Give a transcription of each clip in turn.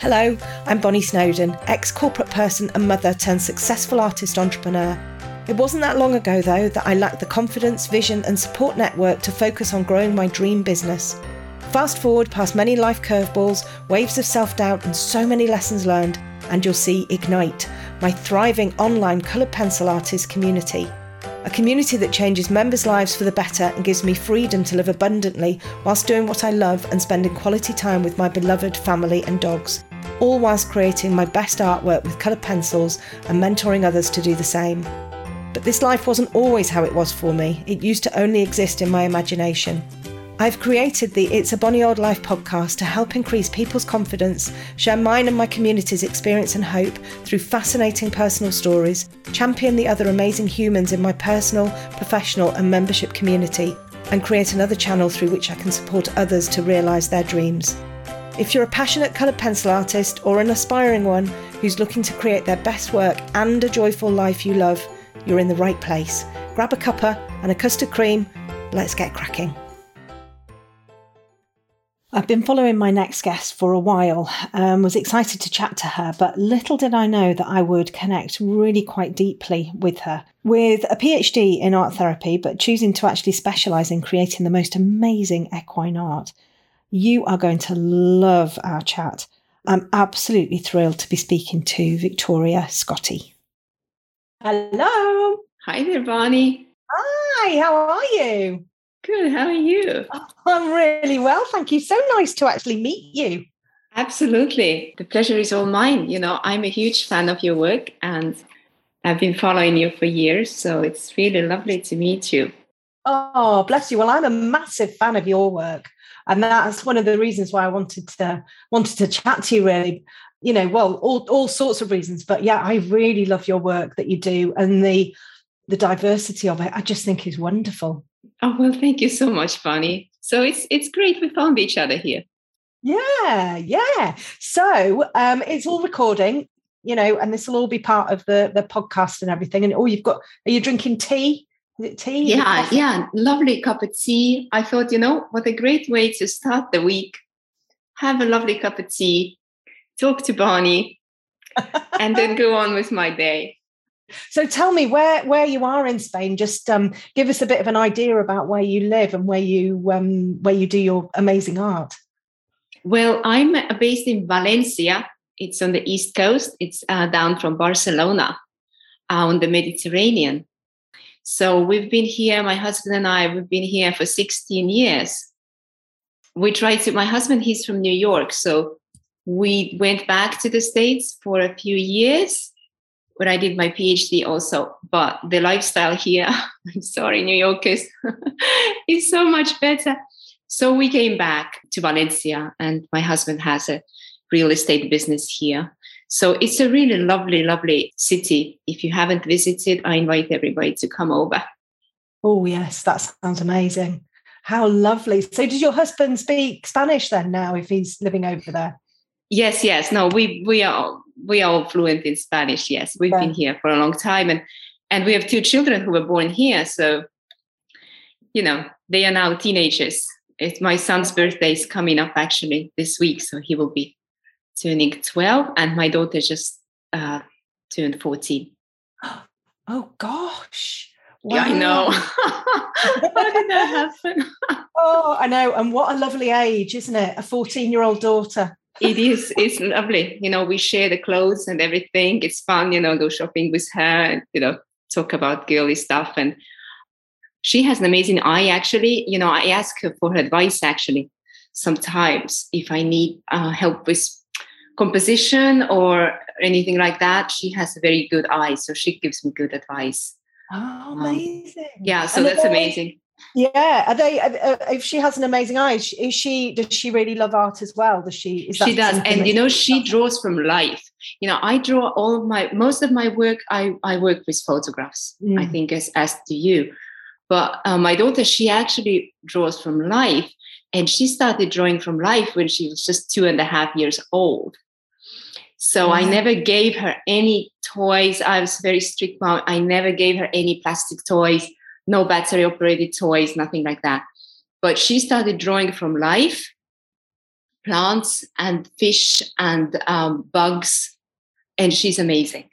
Hello, I'm Bonny Snowdon, ex corporate person and mother turned successful artist entrepreneur. It wasn't that long ago, though, that I lacked the confidence, vision, and support network to focus on growing my dream business. Fast forward past many life curveballs, waves of self doubt, and so many lessons learned, and you'll see Ignite, my thriving online coloured pencil artist community. A community that changes members' lives for the better and gives me freedom to live abundantly whilst doing what I love and spending quality time with my beloved family and dogs, all whilst creating my best artwork with coloured pencils and mentoring others to do the same. But this life wasn't always how it was for me, it used to only exist in my imagination. I've created the It's a Bonny Old Life podcast to help increase people's confidence, share mine and my community's experience and hope through fascinating personal stories, champion the other amazing humans in my personal, professional, and membership community, and create another channel through which I can support others to realise their dreams. If you're a passionate coloured pencil artist or an aspiring one who's looking to create their best work and a joyful life you love, you're in the right place. Grab a cuppa and a custard cream. Let's get cracking. I've been following my next guest for a while, um, was excited to chat to her, but little did I know that I would connect really quite deeply with her. With a PhD in art therapy, but choosing to actually specialise in creating the most amazing equine art, you are going to love our chat. I'm absolutely thrilled to be speaking to Victoria Scotti. Hello. Hi there, Bonny. Hi, how are you? Good. How are you? Oh, I'm really well. Thank you. So nice to actually meet you. Absolutely. The pleasure is all mine. You know, I'm a huge fan of your work and I've been following you for years. So it's really lovely to meet you. Oh, bless you. Well, I'm a massive fan of your work. And that's one of the reasons why I wanted to wanted to chat to you really you know, well, all, all sorts of reasons. But yeah, I really love your work that you do and the the diversity of it. I just think is wonderful. Oh well, thank you so much, Bonny. So it's it's great we found each other here. Yeah, yeah. So um, it's all recording, you know, and this will all be part of the the podcast and everything. And oh, you've got are you drinking tea? Is it tea? Yeah, yeah. Lovely cup of tea. I thought, you know, what a great way to start the week. Have a lovely cup of tea, talk to Bonny, and then go on with my day. So tell me where where you are in Spain. Just um, give us a bit of an idea about where you live and where you um, where you do your amazing art. Well, I'm based in Valencia. It's on the east coast. It's uh, down from Barcelona, uh, on the Mediterranean. So we've been here. My husband and I. We've been here for 16 years. We try to. My husband, he's from New York, so we went back to the States for a few years where I did my PhD also. But the lifestyle here, I'm sorry, New York is, is so much better. So we came back to Valencia, and my husband has a real estate business here. So it's a really lovely, lovely city. If you haven't visited, I invite everybody to come over. Oh, yes, that sounds amazing. How lovely. So, does your husband speak Spanish then now if he's living over there? Yes, yes. No, we we are we are all fluent in Spanish. Yes, we've yeah. been here for a long time, and and we have two children who were born here. So, you know, they are now teenagers. It's my son's birthday is coming up actually this week, so he will be turning twelve, and my daughter just uh, turned fourteen. Oh gosh. Wow. Yeah, I know. How did that happen? oh, I know. And what a lovely age, isn't it? A 14 year old daughter it is it's lovely. You know we share the clothes and everything. It's fun you know go shopping with her and you know talk about girly stuff. And she has an amazing eye actually. You know i ask her for her advice actually sometimes if i need uh, help with composition or anything like that she has a very good eye so she gives me good advice. Oh amazing. um, yeah so and that's amazing yeah, are they? Uh, if she has an amazing eye, is she? Does she really love art as well? Does she? Is she does, and you know, she draws from life. You know, I draw all of my most of my work. I I work with photographs. Mm. I think as as do you, but uh, my daughter, she actually draws from life, and she started drawing from life when she was just two and a half years old. So I never gave her any toys. I was very strict mom. I never gave her any plastic toys no battery operated toys, nothing like that. But she started drawing from life, plants and fish and um, bugs, and she's amazing.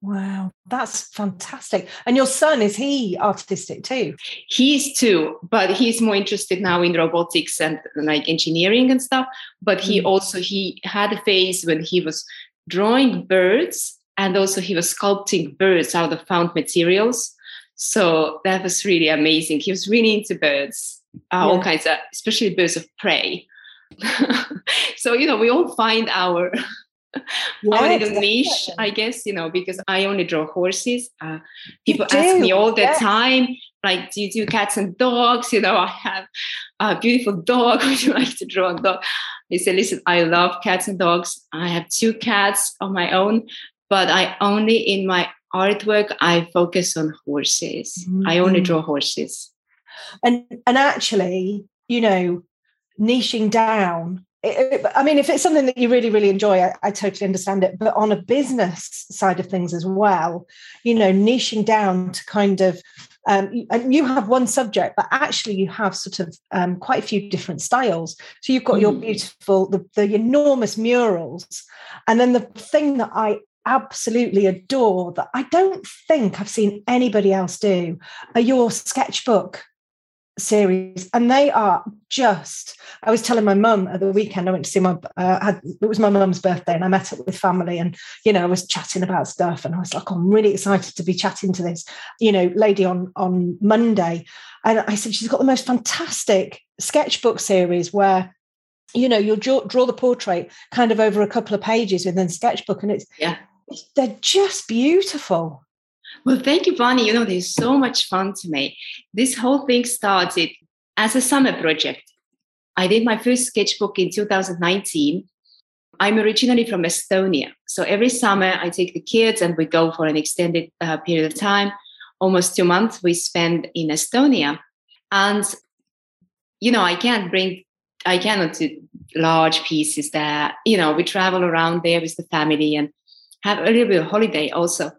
Wow, that's fantastic. And your son, is he artistic too? He's too, but he's more interested now in robotics and like engineering and stuff. But he mm. also he had a phase when he was drawing birds and also he was sculpting birds out of found materials. So that was really amazing. He was really into birds, uh, yeah. all kinds of, especially birds of prey. so you know, we all find our yeah, our little niche, I guess, you know, because I only draw horses. Uh, people ask me all the time, like, do you do cats and dogs? You know, I have a beautiful dog. Would you like to draw a dog? I say, listen, I love cats and dogs. I have two cats of my own, but I only in my artwork I focus on horses. Mm-hmm. I only mm-hmm. draw horses. And and actually, you know, niching down I mean, if it's something that you really, really enjoy, I, I, totally understand it. But on a business side of things as well, you know, niching down to kind of, um, and you have one subject, but actually you have sort of um, quite a few different styles. So you've got mm. your beautiful, the, the enormous murals, and then the thing that I absolutely adore that. I don't think I've seen anybody else do are your sketchbook series and they are just i was telling my mum at the weekend i went to see my uh, had, it was my mum's birthday and i met up with family and you know i was chatting about stuff and i was like i'm really excited to be chatting to this you know lady on on monday. And i said she's got the most fantastic sketchbook series where you know you'll draw, draw the portrait kind of over a couple of pages within sketchbook and it's yeah they're just beautiful well, thank you, Bonny. You know, there's so much fun to me. This whole thing started as a summer project. I did my first sketchbook in 2019. I'm originally from Estonia. So every summer I take the kids and we go for an extended uh, period of time, almost two months we spend in Estonia. And, you know, I can't bring, I cannot do large pieces there. You know, we travel around there with the family and have a little bit of holiday also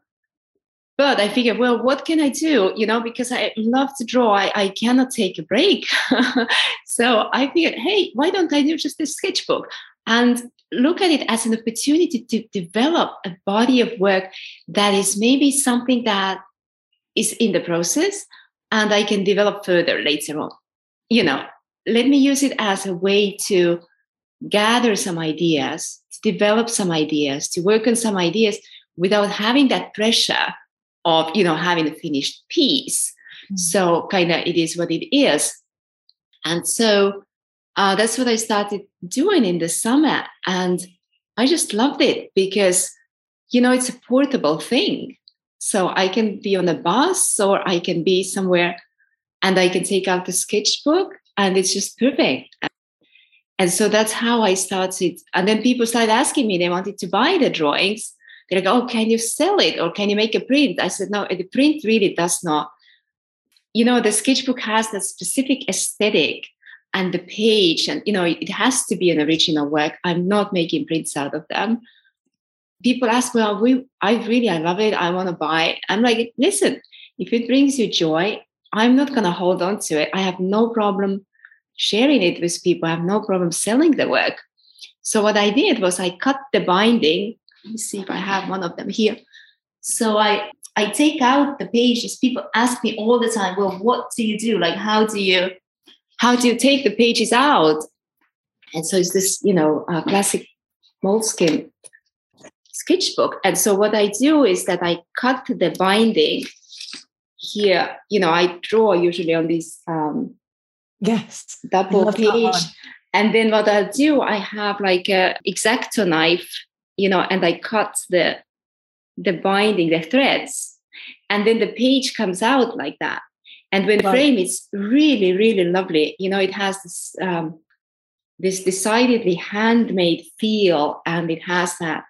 but I figured, well, what can I do? You know, because I love to draw, I, I cannot take a break. so I figured, hey, why don't I do just a sketchbook and look at it as an opportunity to develop a body of work that is maybe something that is in the process and I can develop further later on. You know, let me use it as a way to gather some ideas, to develop some ideas, to work on some ideas without having that pressure of you know having a finished piece. Mm-hmm. so kind of it is what it is. And so uh, that's what i started doing in the summer and i just loved it because you know it's a portable thing. So i can be on a bus or i can be somewhere and i can take out the sketchbook and it's just perfect and so that's how i started and then people started asking me they wanted to buy the drawings they're like, oh, can you sell it or can you make a print? I said, no, the print really does not. You know, the sketchbook has that specific aesthetic and the page, and you know, it has to be an original work. I'm not making prints out of them. People ask, well, we, I really, I love it. I want to buy. I'm like, listen, if it brings you joy, I'm not going to hold on to it. I have no problem sharing it with people. I have no problem selling the work. So what I did was I cut the binding let me see if I have one of them here. So I I take out the pages. People ask me all the time, well, what do you do? Like, how do you how do you take the pages out? And so it's this, you know, uh, classic Moleskine sketchbook. And so what I do is that I cut the binding here. You know, I draw usually on this um, yes double page. And then what I do, I have like a X-Acto knife you know, and I cut the the binding, the threads, and then the page comes out like that. And when the frame is really, really lovely, you know, it has this um, this decidedly handmade feel, and it has that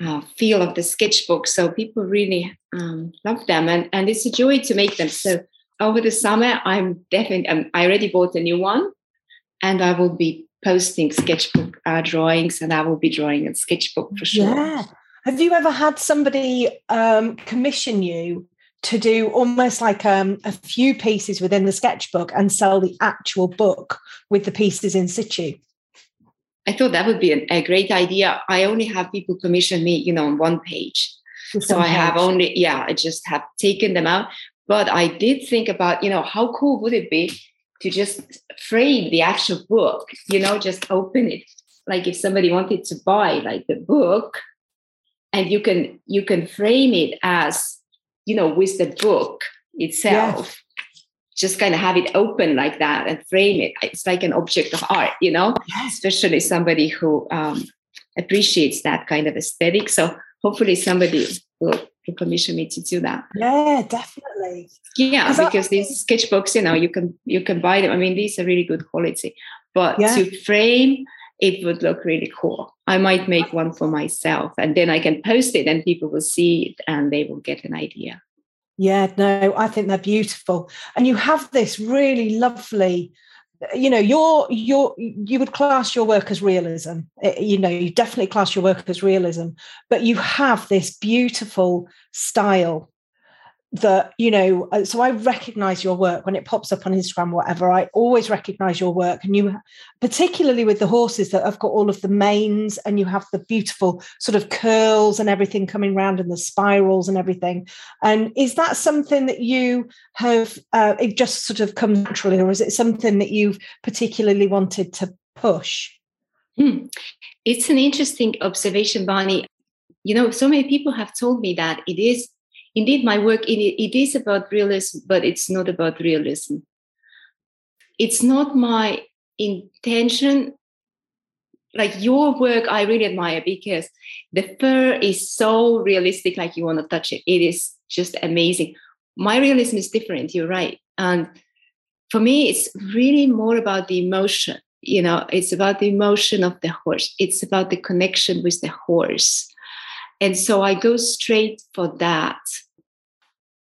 uh, feel of the sketchbook. So people really um, love them, and and it's a joy to make them. So over the summer, I'm definitely um, I already bought a new one, and I will be posting sketchbook uh, drawings and I will be drawing a sketchbook for sure. Yeah. Have you ever had somebody um, commission you to do almost like um, a few pieces within the sketchbook and sell the actual book with the pieces in situ. I thought that would be a, a great idea. I only have people commission me, you know, on one page. so I have only, yeah, I just have taken them out. But I did think about, you know, how cool would it be to just frame the actual book, you know, just open it. Like if somebody wanted to buy like the book and you can you can frame it as, you know, with the book itself. Just kind of have it open like that and frame it. It's like an object of art, you know, especially somebody who um, appreciates that kind of aesthetic. So hopefully somebody will to commission me to do that. Yeah, definitely. Yeah, because I, these sketchbooks, you know, you can you can buy them. I mean, these are really good quality, but yeah. to frame it would look really cool. I might make one for myself and then I can post it and people will see it and they will get an idea. Yeah, no, I think they're beautiful. And you have this really lovely you know you're you're you would class your work as realism. Eh, you know you definitely class your work as realism but you have this beautiful style that you know uh, so i recognize your work when it pops up on instagram whatever. I always recognize your work and you particularly with the horses that have got all of the manes and you have the beautiful sort of curls and everything coming around and the spirals and everything. And is that something that you have uh, it just sort of comes naturally or is it something that you've particularly wanted to push? Hmm. it's an interesting observation bonny you know so many people have told me that it is indeed my work it, it is about realism but it's not about realism. It's not my intention like your work i really admire because the fur is so realistic like you want to touch it. It is just amazing. My realism is different you're right. And for me it's really more about the emotion you know? It's about the emotion of the horse. It's about the connection with the horse. And so i go straight for that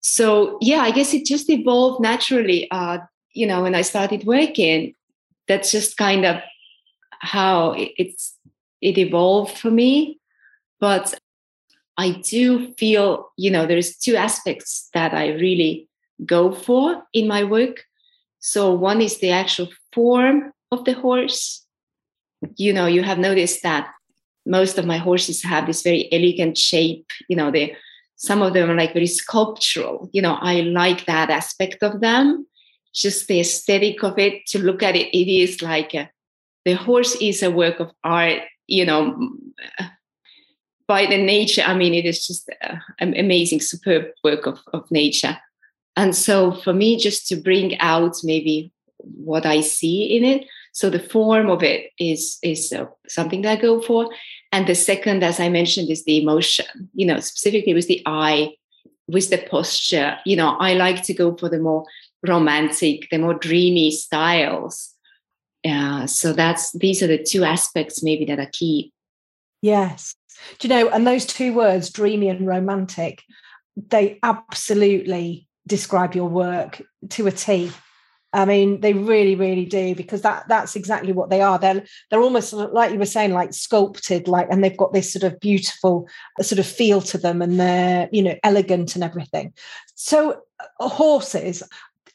so yeah i guess it just evolved naturally uh, you know when i started working. That's just kind of how it's it evolved for me. But i do feel you know there's two aspects that i really go for in my work. So one is the actual form of the horse. You know you have noticed that most of my horses have this very elegant shape you know they some of them are like very sculptural. You know i like that aspect of them. Just the aesthetic of it to look at it it is like a, the horse is a work of art you know by the nature i mean it is just an amazing superb work of, of nature. And so for me just to bring out maybe what i see in it so the form of it is is uh, something that i go for and the second, as I mentioned, is the emotion, you know, specifically with the eye, with the posture. You know, I like to go for the more romantic, the more dreamy styles. Yeah, so that's these are the two aspects maybe that are key. Yes. Do you know, and those two words, dreamy and romantic, they absolutely describe your work to a T. I mean, they really, really do because that that's exactly what they are. They're they're almost like you were saying, like sculpted, like, and they've got this sort of beautiful sort of feel to them, and they're you know elegant and everything. So uh, horses,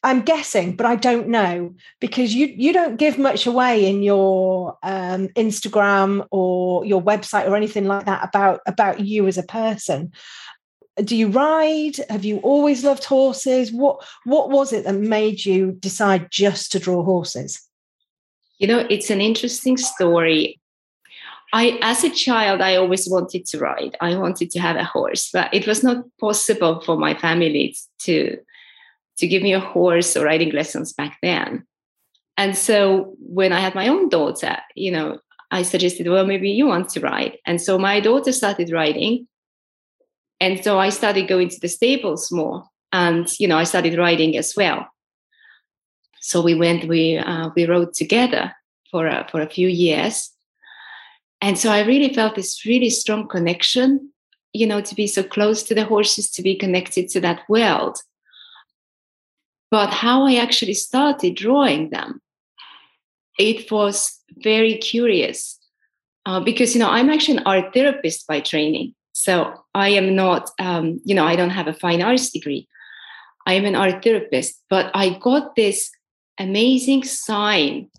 I'm guessing, but I don't know because you you don't give much away in your um, Instagram or your website or anything like that about about you as a person do you ride? Have you always loved horses? What what was it that made you decide just to draw horses? You know it's an interesting story. I as a child i always wanted to ride. I wanted to have a horse but it was not possible for my family to to give me a horse or riding lessons back then. And so when i had my own daughter you know i suggested well maybe you want to ride. And so my daughter started riding and so i started going to the stables more and you know i started riding as well. So we went we uh, we rode together for a, for a few years. And so i really felt this really strong connection you know to be so close to the horses to be connected to that world. But how i actually started drawing them it was very curious uh, because you know i'm actually an art therapist by training so I am not, um, you know, I don't have a fine arts degree. I am an art therapist, but I got this amazing sign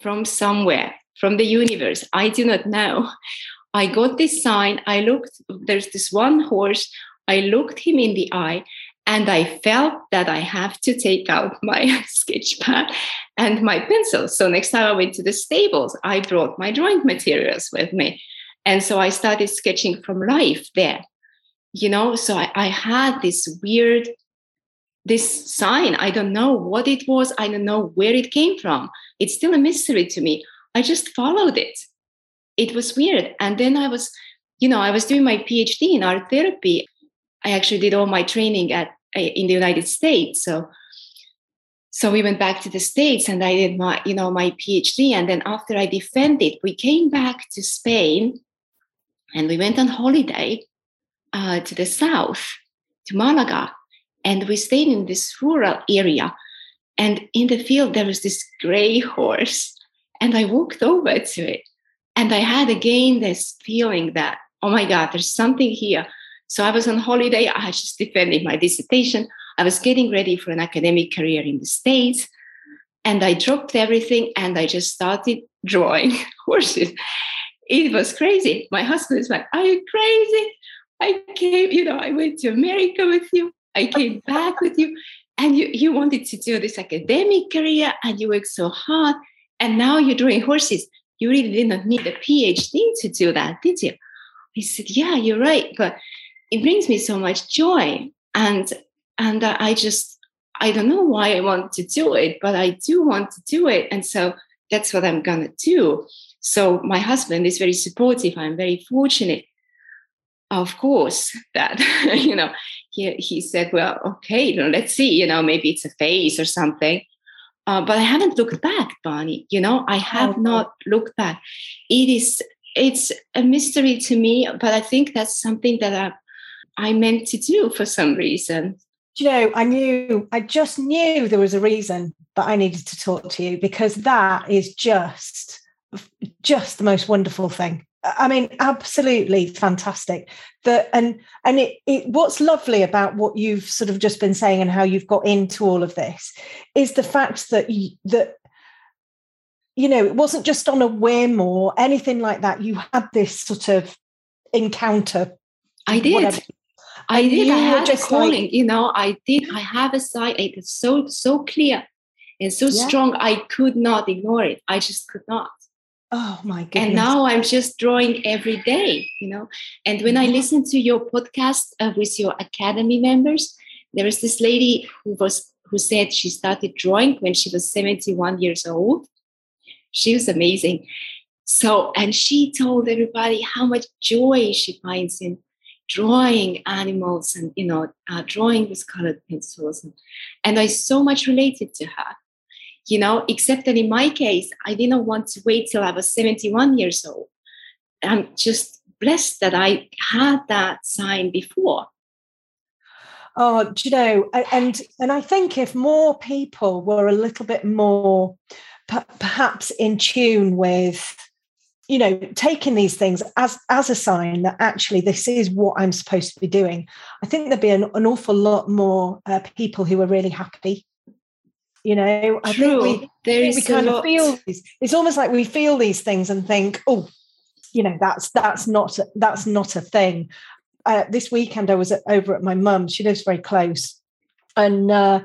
from somewhere, from the universe. I do not know. I got this sign. I looked, there's this one horse. I looked him in the eye and I felt that I have to take out my sketch pad and my pencil. So next time I went to the stables, I brought my drawing materials with me. And so I started sketching from life there. You know, so I, I had this weird this sign. I don't know what it was. I don't know where it came from. It's still a mystery to me. I just followed it. It was weird. And then I was, you know, I was doing my PhD in art therapy. I actually did all my training at eh, in the United States. So so we went back to the states and i did my you know my phd and then after i defended we came back to spain and we went on holiday uh, to the south to malaga and we stayed in this rural area. And in the field, there was this gray horse. And I walked over to it. And I had again this feeling that, oh my God, there's something here. So I was on holiday. I had just defended my dissertation. I was getting ready for an academic career in the States. And I dropped everything and I just started drawing horses. It was crazy. My husband is like, Are you crazy? I came, you know, I went to America with you. I came back with you and you, you wanted to do this academic career and you worked so hard and now you're doing horses. You really did not need a PhD to do that, did you? I said, yeah, you're right. But it brings me so much joy. And and I just I don't know why I want to do it, but I do want to do it. And so that's what I'm gonna do. So my husband is very supportive. I'm very fortunate of course that you know he, he said well okay you know, let's see you know maybe it's a phase or something. Uh, but i haven't looked back bonny. You know i have oh, not looked back. It is it's a mystery to me but i think that's something that i, I meant to do for some reason. You know i knew i just knew there was a reason that i needed to talk to you because that is just just the most wonderful thing I mean, absolutely fantastic. That and and it, it what's lovely about what you've sort of just been saying and how you've got into all of this is the fact that you, that you know it wasn't just on a whim or anything like that. You had this sort of encounter. I did. Whatever. I did. I had just a calling. Like, you know, I did. I have a side. It is so so clear and so yeah. strong. I could not ignore it. I just could not. Oh my goodness. And now I'm just drawing every day, you know. And when I listen to your podcast uh, with your academy members, there is this lady who was who said she started drawing when she was 71 years old. She was amazing. So, and she told everybody how much joy she finds in drawing animals and you know uh, drawing with colored pencils and, and i so much related to her you know, except that in my case, I didn't want to wait till I was 71 years old. I'm just blessed that I had that sign before. Oh, you know, and and I think if more people were a little bit more perhaps in tune with you know taking these things as as a sign that actually this is what i'm supposed to be doing i think there'd be an, an awful lot more uh, people who are really happy you know i True. think we, there is we kind of feel these, it's almost like we feel these things and think oh you know that's that's not that's not a thing uh, this weekend i was at, over at my mum she lives very close and uh,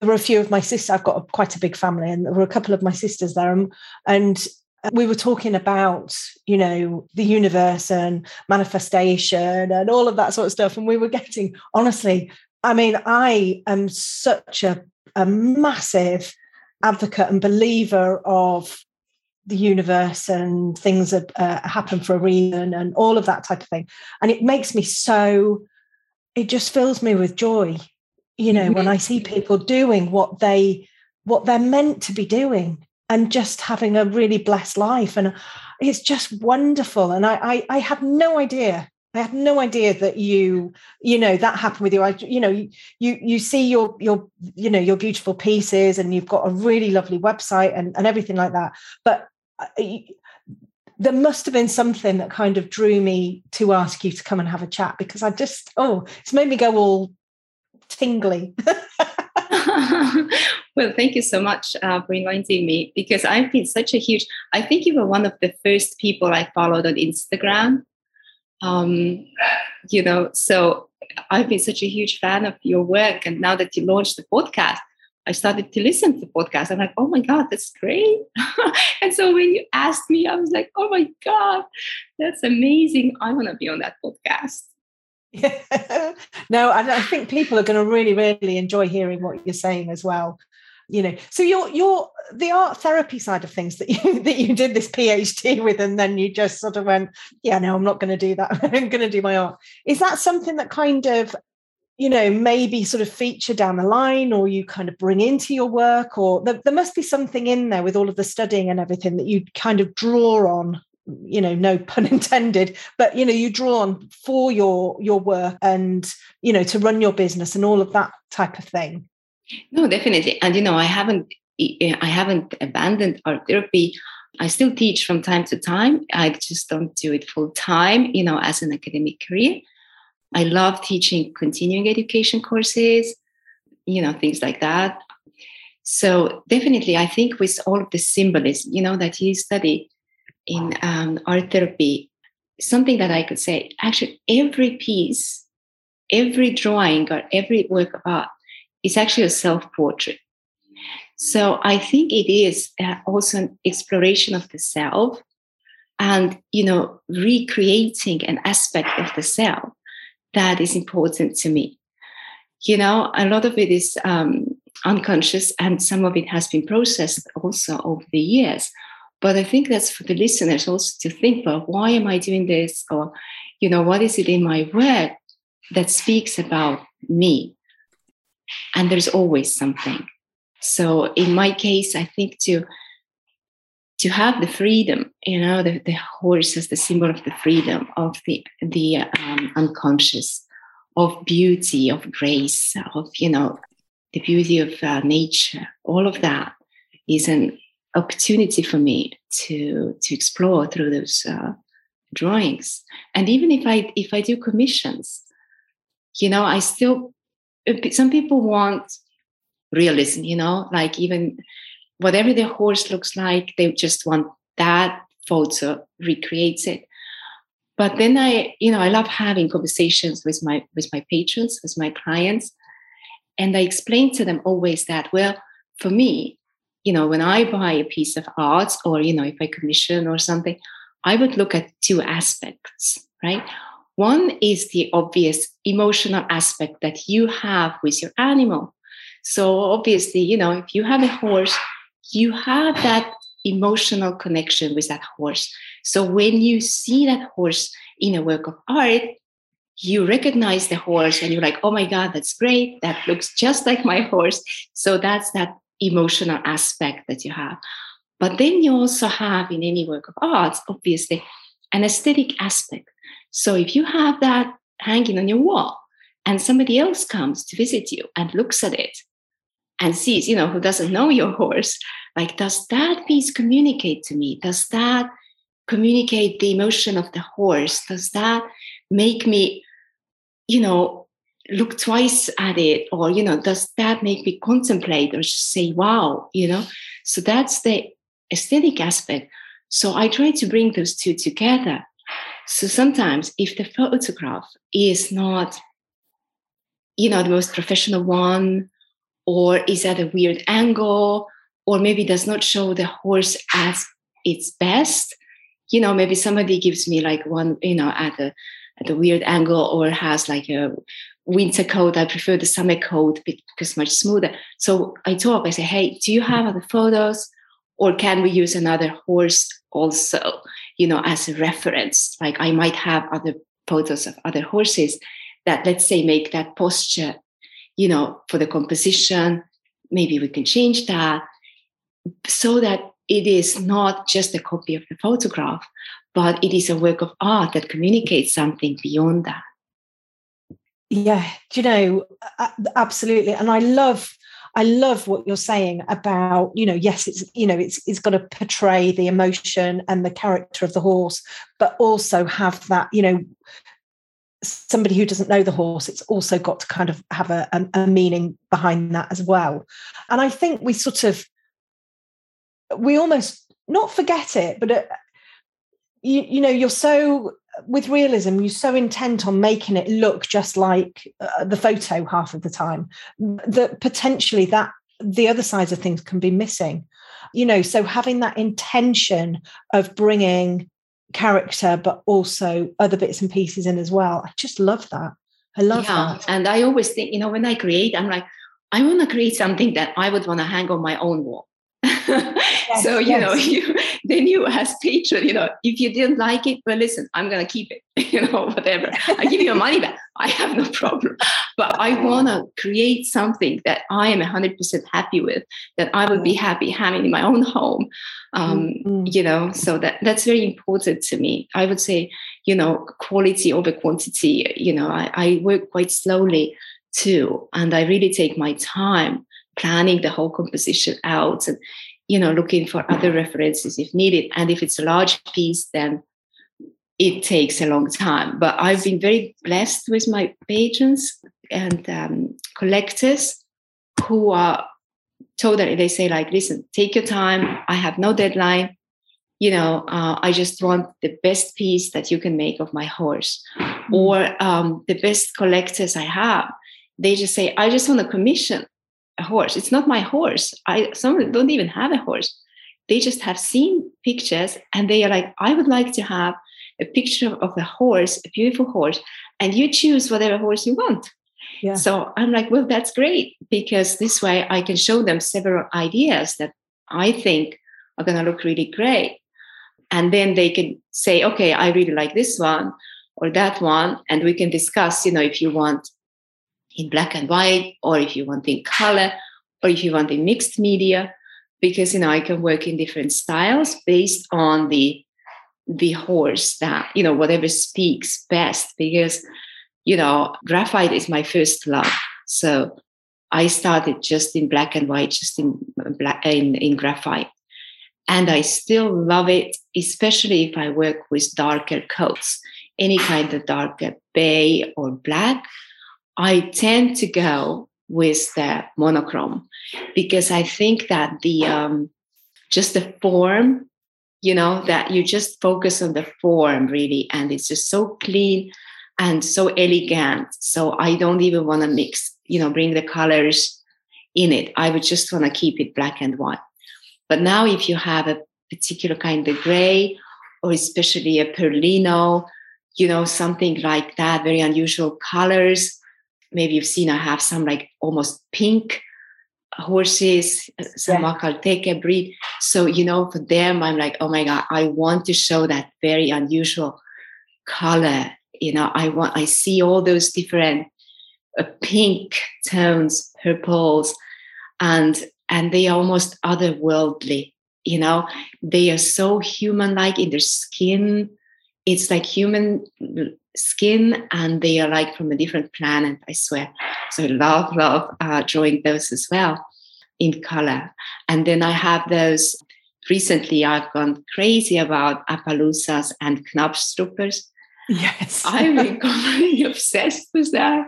there were a few of my sisters i've got a, quite a big family and there were a couple of my sisters there and, and we were talking about you know the universe and manifestation and all of that sort of stuff and we were getting honestly i mean i am such a a massive advocate and believer of the universe and things that uh, happen for a reason and all of that type of thing. And it makes me so, it just fills me with joy, you know, mm-hmm. when I see people doing what they, what they're meant to be doing and just having a really blessed life. And it's just wonderful. And I, I, I had no idea I had no idea that you, you know, that happened with you. I, you know, you you see your your you know your beautiful pieces, and you've got a really lovely website and and everything like that. But uh, there must have been something that kind of drew me to ask you to come and have a chat because I just oh, it's made me go all tingly. well, thank you so much uh, for inviting me because I've been such a huge. I think you were one of the first people I followed on Instagram. Um, you know, so I've been such a huge fan of your work, and now that you launched the podcast, I started to listen to the podcast. I'm like, oh my god, that's great! and so when you asked me, I was like, oh my god, that's amazing! I want to be on that podcast. Yeah. no, I, I think people are going to really, really enjoy hearing what you're saying as well. You know, so your your the art therapy side of things that you that you did this PhD with, and then you just sort of went, yeah, no, I'm not going to do that. I'm going to do my art. Is that something that kind of you know maybe sort of feature down the line or you kind of bring into your work or there, there, must be something in there with all of the studying and everything that you kind of draw on you know no pun intended but you know you draw on for your your work and you know to run your business and all of that type of thing no definitely. And you know i haven't i haven't abandoned art therapy. I still teach from time to time. I just don't do it full time you know as an academic career. I love teaching continuing education courses you know things like that. So definitely i think with all of the symbolism you know that you study in um, art therapy, something that I could say actually, every piece, every drawing, or every work of art is actually a self portrait. So I think it is uh, also an exploration of the self and, you know, recreating an aspect of the self that is important to me. You know, a lot of it is um, unconscious and some of it has been processed also over the years. But I think that's for the listeners also to think about why am I doing this? Or, you know, what is it in my work that speaks about me? And there's always something. So in my case, I think to to have the freedom, you know, the, the horse as the symbol of the freedom, of the the um, unconscious, of beauty, of grace, of you know, the beauty of uh, nature. All of that is an opportunity for me to to explore through those uh, drawings and even if i if i do commissions you know i still Uh, some people want realism you know like even whatever the horse looks like they just want that photo recreates it but then i you know i love having conversations with my with my patrons with my clients and i explain to them always that well for me you know, when I buy a piece of art or, you know, if I commission or something, I would look at two aspects, right? One is the obvious emotional aspect that you have with your animal. So obviously, you know, if you have a horse, you have that emotional connection with that horse. So when you see that horse in a work of art, you recognize the horse and you're like, oh my God, that's great. That looks just like my horse. So that's that emotional aspect that you have. But then you also have in any work of art, obviously, an aesthetic aspect. So if you have that hanging on your wall and somebody else comes to visit you and looks at it and sees, you know, who doesn't know your horse, like, does that piece communicate to me? Does that communicate the emotion of the horse? Does that make me, you know, look twice at it or you know does that make me contemplate or say wow you know so that's the aesthetic aspect so i try to bring those two together so sometimes if the photograph is not you know the most professional one or is at a weird angle or maybe does not show the horse as its best you know maybe somebody gives me like one you know at a at a weird angle or has like a winter coat. I prefer the summer coat because much smoother. So I talk, I say, hey, do you have other photos? Or can we use another horse also, you know, as a reference? Like I might have other photos of other horses that let's say make that posture, you know, for the composition. Maybe we can change that so that it is not just a copy of the photograph, but it is a work of art that communicates something beyond that. Yeah, do you know, absolutely. And I love I love what you're saying about, you know, yes, it's, you know, it's it's got to portray the emotion and the character of the horse, but also have that, you know, somebody who doesn't know the horse, it's also got to kind of have a, a, a meaning behind that as well. And I think we sort of, we almost not forget it, but uh, you, you know, you're so with realism, you're so intent on making it look just like uh, the photo half of the time that potentially that the other sides of things can be missing. You know, so having that intention of bringing character, but also other bits and pieces in as well. I just love that. I love yeah, that. And I always think, you know, when I create, I'm like, I want to create something that I would want to hang on my own wall. yes, so you yes. know you then you as patron you know if you didn't like it well listen i'm gonna keep it you know whatever. I give you your money back. I have no problem. But i want to create something that i am 100% happy with that i would be happy having in my own home um, mm-hmm. you know so that that's very important to me. I would say you know quality over quantity you know I, I work quite slowly too and i really take my time planning the whole composition out and you know looking for other references if needed. And if it's a large piece then it takes a long time. But i've been very blessed with my patrons and um, collectors who are totally they say like listen take your time. I have no deadline. You know uh, i just want the best piece that you can make of my horse. Mm-hmm. or um, the best collectors i have they just say i just want a commission a horse. It's not my horse. I some don't even have a horse. They just have seen pictures and they are like, I would like to have a picture of a horse, a beautiful horse, and you choose whatever horse you want. Yeah. So I'm like, well, that's great because this way I can show them several ideas that I think are going to look really great. And then they can say, okay, I really like this one or that one. And we can discuss, you know, if you want in black and white, or if you want in color, or if you want in mixed media, because you know I can work in different styles based on the the horse that you know whatever speaks best. Because you know graphite is my first love, so I started just in black and white, just in black in, in graphite. And I still love it, especially if I work with darker coats, any kind of darker bay or black. I tend to go with the monochrome because I think that the um, just the form, you know, that you just focus on the form really, and it's just so clean and so elegant. So I don't even want to mix, you know, bring the colors in it. I would just want to keep it black and white. But now, if you have a particular kind of gray, or especially a perlino, you know, something like that, very unusual colors, maybe you've seen I have some like almost pink horses, some yeah. breed. So, you know, for them, I'm like, oh my God, I want to show that very unusual color. You know, I want, I see all those different uh, pink tones, purples, and and they are almost otherworldly. You know, they are so human-like in their skin. It's like human skin and they are like from a different planet i swear. So I love love uh, drawing those as well in color. And then i have those recently i've gone crazy about appaloosas and knabstruppers yes. I'm becoming obsessed with that.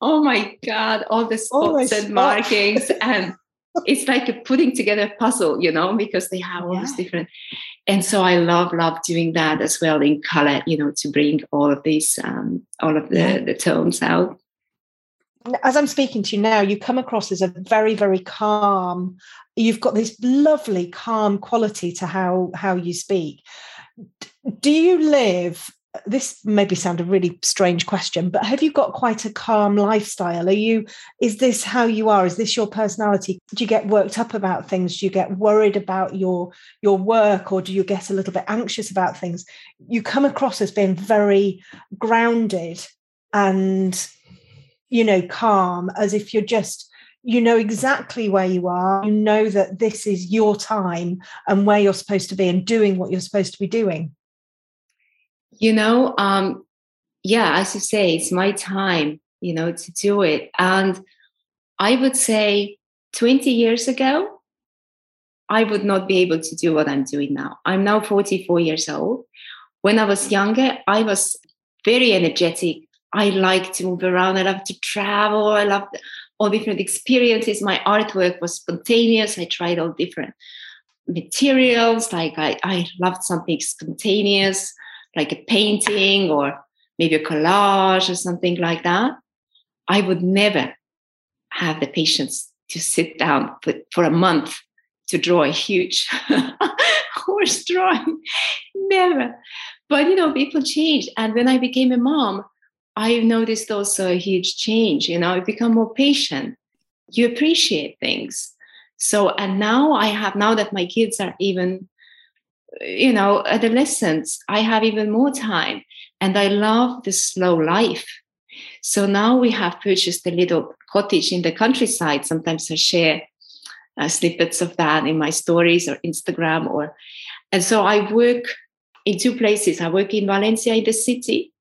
Oh my god all the spots oh and markings and it's like putting together a puzzle you know because they have all yeah. these different and so I love love doing that as well in color, you know, to bring all of these um, all of the yeah. the tones out. As I'm speaking to you now, you come across as a very very calm. You've got this lovely calm quality to how how you speak. Do you live this maybe sound a really strange question, but have you got quite a calm lifestyle? Are you, is this how you are? Is this your personality? Do you get worked up about things? Do you get worried about your your work or do you get a little bit anxious about things? You come across as being very grounded and you know, calm, as if you're just you know exactly where you are. You know that this is your time and where you're supposed to be and doing what you're supposed to be doing. You know, um, yeah, as you say, it's my time, you know, to do it. And I would say 20 years ago, I would not be able to do what I'm doing now. I'm now 44 years old. When I was younger, I was very energetic, I like to move around. I love to travel. I love all different experiences. My artwork was spontaneous. I tried all different materials. Like I, I loved something spontaneous, like a painting or maybe a collage or something like that. I would never have the patience to sit down for, for a month to draw a huge horse drawing. Never. But you know, people change. And when I became a mom, I noticed also a huge change. You know, I become more patient. You appreciate things. So, and now I have, now that my kids are even, you know, adolescents, I have even more time. And I love the slow life. So now we have purchased a little cottage in the countryside. Sometimes I share uh, snippets of that in my stories or Instagram or, and so I work in two places. I work in Valencia in the city,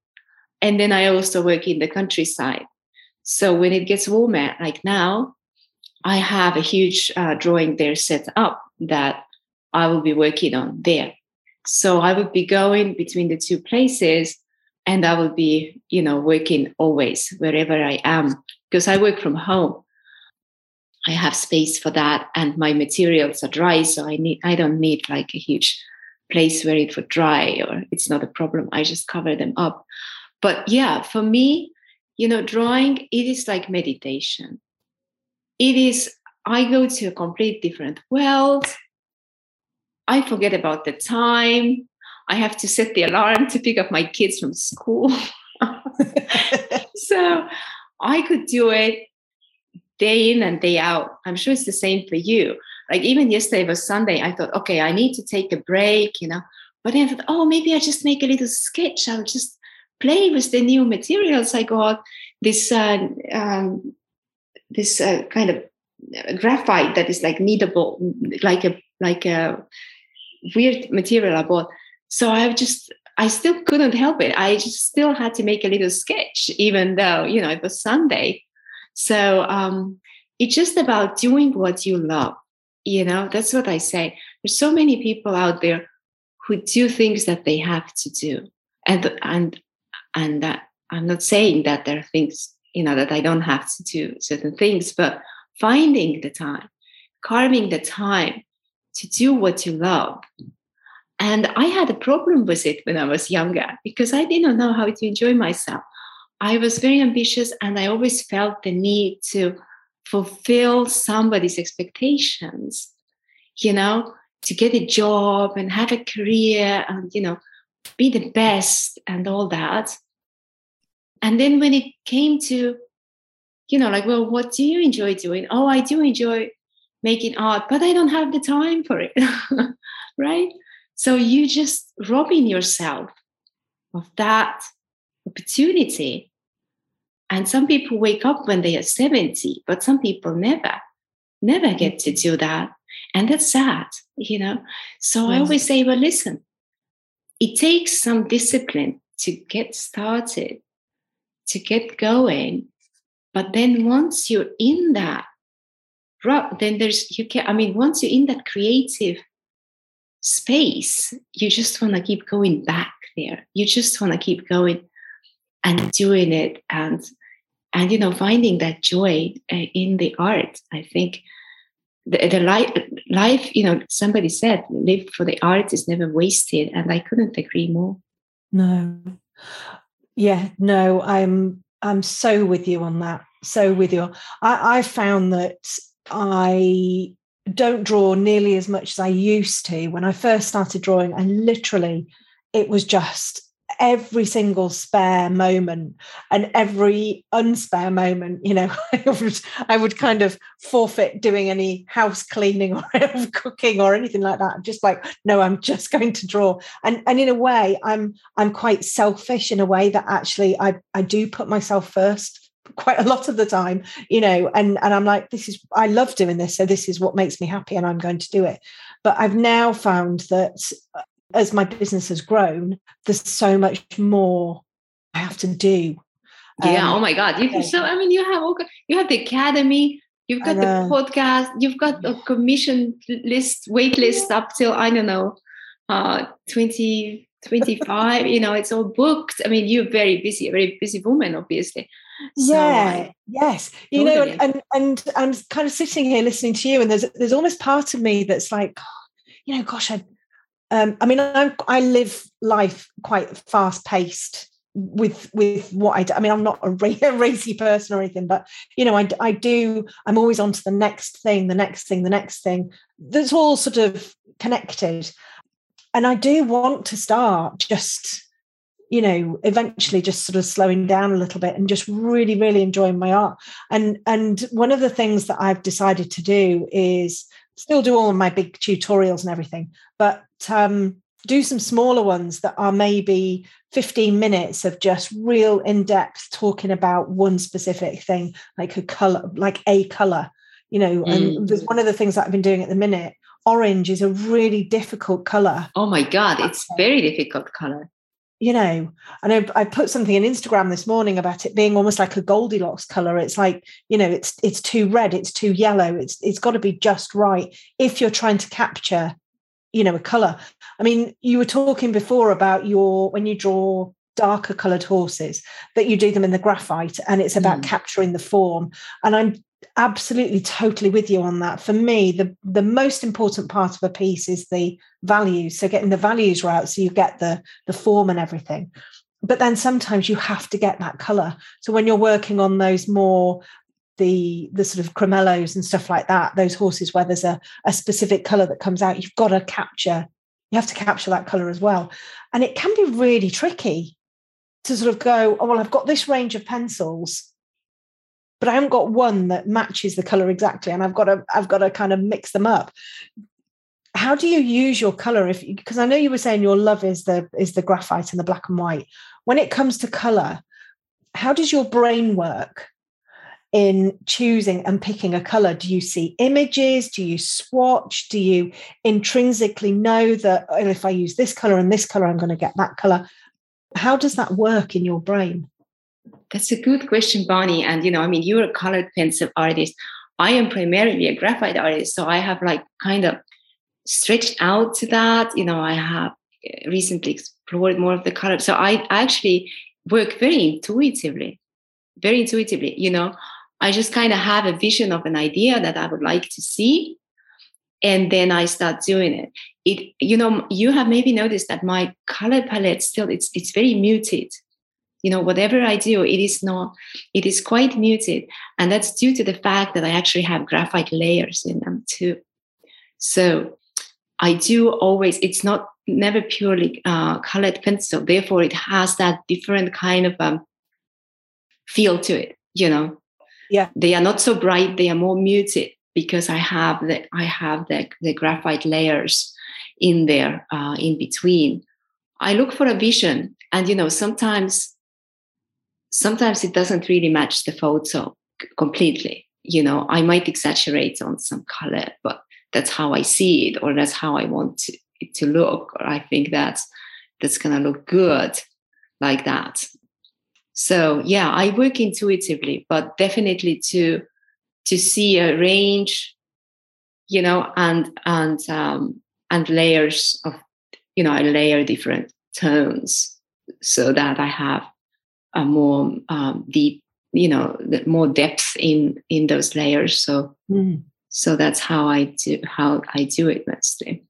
and then I also work in the countryside. So when it gets warmer, like now, I have a huge uh, drawing there set up that I will be working on there. So I would be going between the two places and I will be, you know, working always wherever I am because I work from home. I have space for that and my materials are dry. So I need, I don't need like a huge place where it would dry or it's not a problem. I just cover them up. But yeah, for me, you know, drawing, it is like meditation. It is, I go to a complete different world. I forget about the time. I have to set the alarm to pick up my kids from school. so I could do it day in and day out. I'm sure it's the same for you. Like even yesterday was Sunday, I thought, okay, I need to take a break, you know. But then I thought, oh, maybe I just make a little sketch. I'll just play with the new materials I got. This uh, um, this uh, kind of graphite that is like kneadable, like a like a weird material I bought. So I just I still couldn't help it. I just still had to make a little sketch, even though you know it was Sunday. So um, it's just about doing what you love. You know, that's what I say. There's so many people out there who do things that they have to do, and and and that i'm not saying that there are things you know that i don't have to do certain things but finding the time carving the time to do what you love. And i had a problem with it when i was younger because i didn't know how to enjoy myself. I was very ambitious and i always felt the need to fulfill somebody's expectations you know to get a job and have a career and you know be the best and all that. And then when it came to, you know, like, well, what do you enjoy doing? Oh, I do enjoy making art, but I don't have the time for it. right? So you just robbing yourself of that opportunity. And some people wake up when they are 70, but some people never, never get to do that. And that's sad, you know? So yes. I always say, well, listen, it takes some discipline to get started to get going. But then once you're in that, then there's, you can, I mean, once you're in that creative space, you just want to keep going back there. You just want to keep going and doing it and, and, you know, finding that joy uh, in the art. I think the, the life, life, you know, somebody said, live for the art is never wasted. And I couldn't agree more. No. Yeah, no, I'm I'm so with you on that. So with you. I, I found that I don't draw nearly as much as I used to. When I first started drawing, I literally, it was just every single spare moment and every unspare moment you know I would, I would kind of forfeit doing any house cleaning or cooking or anything like that. I'm just like no i'm just going to draw. And and in a way i'm i'm quite selfish in a way that actually i i do put myself first quite a lot of the time you know and and i'm like this is i love doing this so this is what makes me happy and i'm going to do it but i've now found that as my business has grown, there's so much more I have to do. Yeah. Um, oh my God. You can so I mean, you have you have the academy. You've got the podcast. You've got a commission list, wait list up till I don't know, uh, 20, 25 you know it's all booked i mean you're very busy a very busy woman obviously so yeah yes you know and and i'm kind of sitting here listening to you and there's there's almost part of me that's like you know gosh i um i mean i'm i live life quite fast paced with with what I do. I mean, I'm not a, a racy person or anything, but you know, I, I do. I'm always on to the next thing, the next thing, the next thing. That's all sort of connected, and I do want to start just, you know, eventually just sort of slowing down a little bit and just really, really enjoying my art. And and one of the things that I've decided to do is still do all of my big tutorials and everything, but um, do some smaller ones that are maybe 15 minutes of just real in-depth talking about one specific thing like a color like a color you know mm. and there's one of the things that i've been doing at the minute orange is a really difficult color oh my god it's very difficult color you know and I, I put something in instagram this morning about it being almost like a goldilocks color. It's like you know it's it's too red it's too yellow it's it's got to be just right if you're trying to capture you know a color. I mean you were talking before about your when you draw darker colored horses that you do them in the graphite and it's about mm. capturing the form. And i'm absolutely totally with you on that. For me the the most important part of a piece is the values so getting the values right so you get the the form and everything. But then sometimes you have to get that color so when you're working on those more the the sort of cremellos and stuff like that those horses where there's a, a specific color that comes out you've got to capture you have to capture that color as well. And it can be really tricky to sort of go oh well i've got this range of pencils but i haven't got one that matches the color exactly and i've got to i've got to kind of mix them up how do you use your color if because i know you were saying your love is the is the graphite and the black and white when it comes to color how does your brain work in choosing and picking a color? Do you see images? Do you swatch? Do you intrinsically know that oh, if I use this color and this color, I'm going to get that color? How does that work in your brain? That's a good question, Bonny. And you know, I mean, you're a colored pencil artist. I am primarily a graphite artist, so I have like kind of stretched out to that. You know, I have eh, recently explored more of the color, so I actually work very intuitively, very intuitively. You know, I just kind of have a vision of an idea that I would like to see. And then I start doing it. It, you know, you have maybe noticed that my color palette still it's it's very muted. You know, whatever I do, it is not, it is quite muted. And that's due to the fact that I actually have graphite layers in them too. So I do always, it's not never purely uh, colored pencil. Therefore, it has that different kind of um, feel to it, you know yeah they are not so bright they are more muted because i have the i have the, the graphite layers in there uh, in between. I look for a vision and you know sometimes sometimes it doesn't really match the photo completely. You know i might exaggerate on some color but that's how i see it or that's how i want it to look. Or i think that's that's to look good like that. So yeah i work intuitively but definitely to to see a range you know and and um and layers of you know i layer different tones so that i have a more um, deep you know more depth in in those layers so mm. so that's how i do how i do it mostly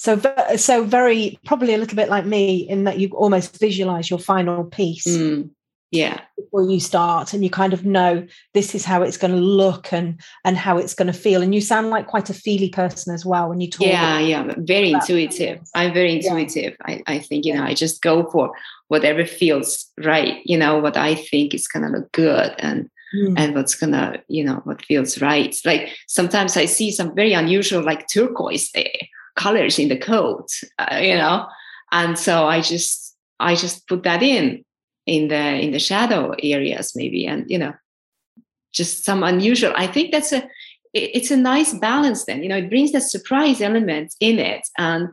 so, so very probably a little bit like me in that you almost visualize your final piece. Mm, yeah. Before you start, and you kind of know this is how it's going to look and and how it's going to feel. And you sound like quite a feely person as well when you talk. Yeah, yeah, very intuitive. I'm very intuitive. Yeah. I, I think you know I just go for whatever feels right. You know what I think is going to look good and. Mm. and what's gonna you know what feels right like sometimes i see some very unusual like turquoise there colors in the coat, uh, you know, and so I just I just put that in in the in the shadow areas maybe, and you know, just some unusual. I think that's a it's a nice balance. Then you know, it brings that surprise element in it, and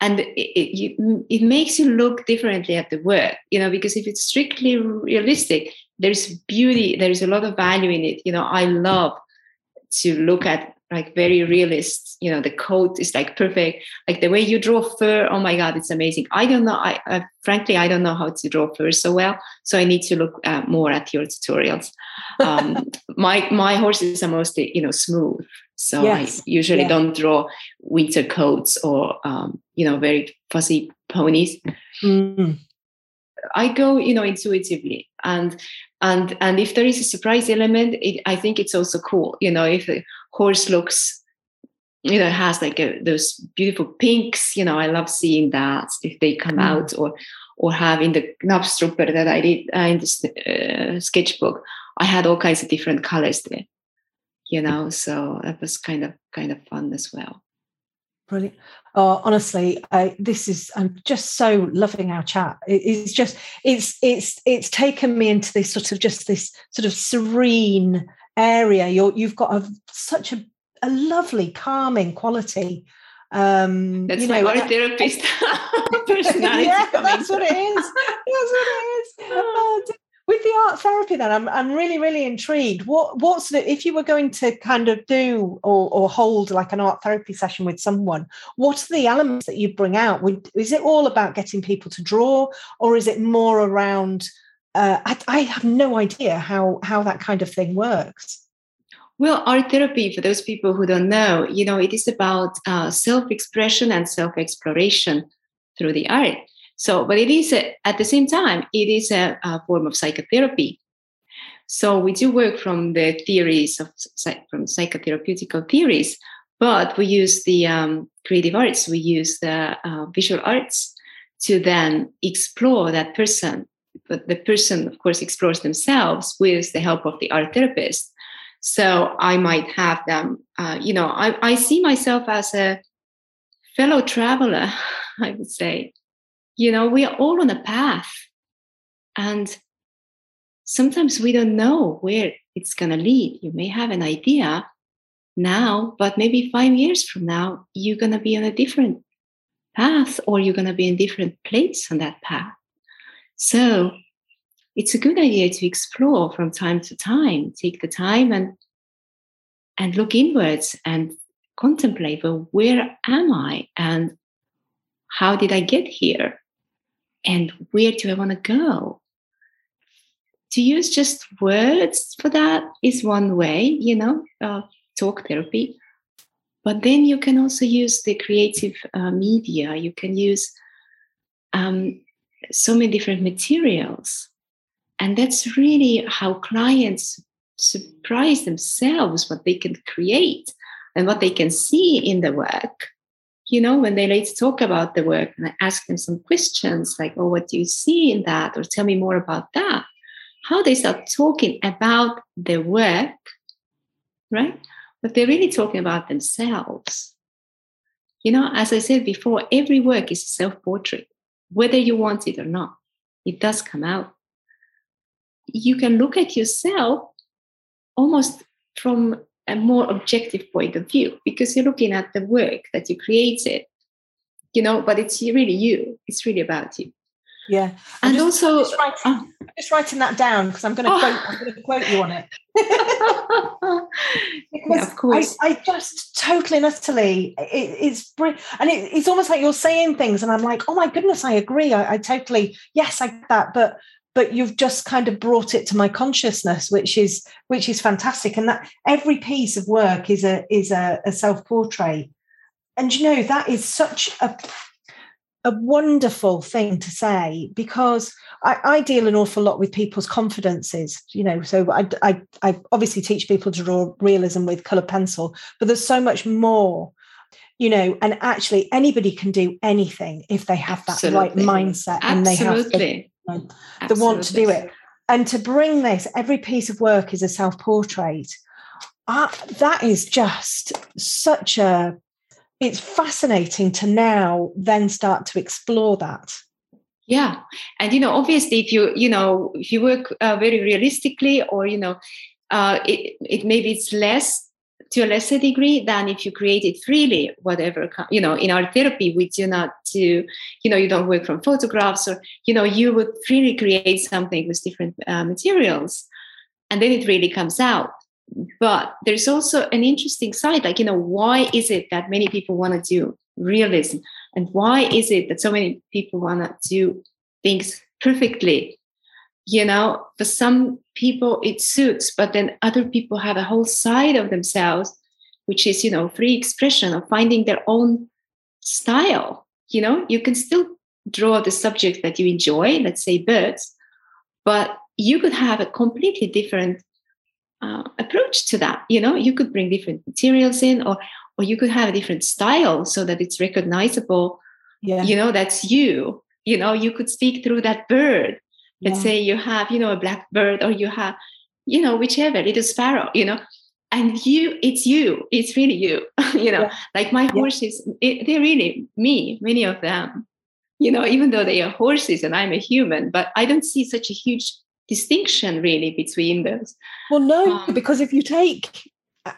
and it, it, it makes you look differently at the work you know because if it's strictly realistic there's beauty there's a lot of value in it you know i love to look at like very realist you know the coat is like perfect like the way you draw fur oh my god it's amazing i don't know i uh, frankly i don't know how to draw fur so well so i need to look uh, more at your tutorials um, my my horses are mostly you know smooth so yes. i usually yeah. don't draw winter coats or um, you know very fuzzy ponies mm. i go you know intuitively and and and if there is a surprise element it, i think it's also cool you know if horse looks you know has like a, those beautiful pinks you know i love seeing that if they come mm. out or or have in the Knabstrupper that i did uh, in the uh, sketchbook i had all kinds of different colors there you know so that was kind of kind of fun as well Brilliant. Oh, honestly, I, this is. I'm just so loving our chat. It, it's just. It's. It's. It's taken me into this sort of just this sort of serene area. You're. You've got a such a a lovely calming quality. Um, that's you know, my art therapist personality. yeah, that's what it is. That's what it is. Oh, with the art therapy then i'm, I'm really really intrigued what what's the if you were going to kind of do or, or hold like an art therapy session with someone what are the elements that you bring out Would, is it all about getting people to draw or is it more around uh, I, I have no idea how how that kind of thing works well, art therapy, for those people who don't know, you know, it is about uh, self-expression and self-exploration through the art. So, but it is a, at the same time, it is a, a, form of psychotherapy. So we do work from the theories of from psychotherapeutical theories, but we use the um, creative arts, we use the uh, visual arts to then explore that person. But the person, of course, explores themselves with the help of the art therapist. So I might have them, uh, you know, I, I see myself as a fellow traveler, I would say. You know we are all on a path and sometimes we don't know where it's going to lead. You may have an idea now but maybe five years from now you're going to be on a different path or you're going to be in different place on that path so it's a good idea to explore from time to time take the time and and look inwards and contemplate well where am i and how did i get here and where do I want to go? To use just words for that is one way, you know, uh, talk therapy. But then you can also use the creative uh, media. You can use um, so many different materials. And that's really how clients surprise themselves what they can create and what they can see in the work you know, when they later talk about the work and I ask them some questions like, oh, what do you see in that? Or tell me more about that. How they start talking about the work, right? But they're really talking about themselves. You know, as I said before, every work is a self portrait, whether you want it or not. It does come out. You can look at yourself almost from a more objective point of view because you're looking at the work that you created you know but it's really you it's really about you yeah. And just, also just writing, oh. just writing, that down because i'm going to oh. quote i'm going to quote you on it. Yeah, of course. I, I, just totally and utterly it, it's and it, it's almost like you're saying things and i'm like oh my goodness i agree. I, I totally yes i get that but but you've just kind of brought it to my consciousness which is which is fantastic. And that every piece of work is a is a, a self-portrait. And you know that is such a a wonderful thing to say because I, I, deal an awful lot with people's confidences, you know. So I, I, I obviously teach people to draw realism with colored pencil, but there's so much more, you know. And actually, anybody can do anything if they have that Absolutely. right mindset Absolutely. and they have the, the want to do it. And to bring this, every piece of work is a self portrait. Uh, that is just such a, it's fascinating to now then start to explore that. Yeah. And, you know, obviously, if you, you know, if you work uh, very realistically or, you know, uh, it, it maybe it's less to a lesser degree than if you create it freely, whatever, you know, in art therapy, we do not do, you know, you don't work from photographs or, you know, you would freely create something with different uh, materials. And then it really comes out. But there's also an interesting side like you know why is it that many people want to do realism? And why is it that so many people want to do things perfectly? You know for some people it suits but then other people have a whole side of themselves which is you know free expression of finding their own style. You know you can still draw the subject that you enjoy let's say birds but you could have a completely different uh, approach to that you know you could bring different materials in or or you could have a different style so that it's recognizable yeah. you know that's you you know you could speak through that bird let's yeah. say you have you know a black bird or you have you know whichever little sparrow you know and you it's you it's really you you know yeah. like my horses it, they're really me many of them you know even though they are horses and i'm a human but i don't see such a huge distinction really between those. Well no um, because if you take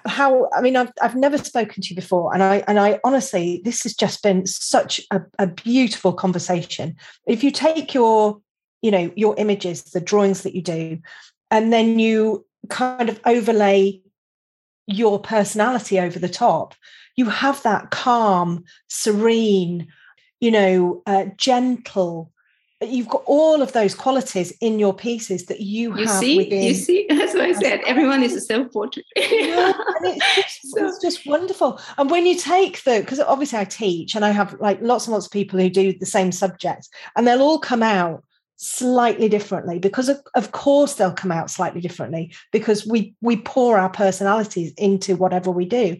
how i mean I've, I've never spoken to you before and i and i honestly this has just been such a, a beautiful conversation. If you take your you know your images the drawings that you do and then you kind of overlay your personality over the top you have that calm serene you know uh, gentle you've got all of those qualities in your pieces that you, you have see? Within. you see? That's what i said. Everyone is a self-portrait. Yeah, it's, just, so, it's just wonderful. And when you take the because obviously i teach and i have like lots and lots of people who do the same subject and they'll all come out slightly differently because of, of course they'll come out slightly differently because we we pour our personalities into whatever we do.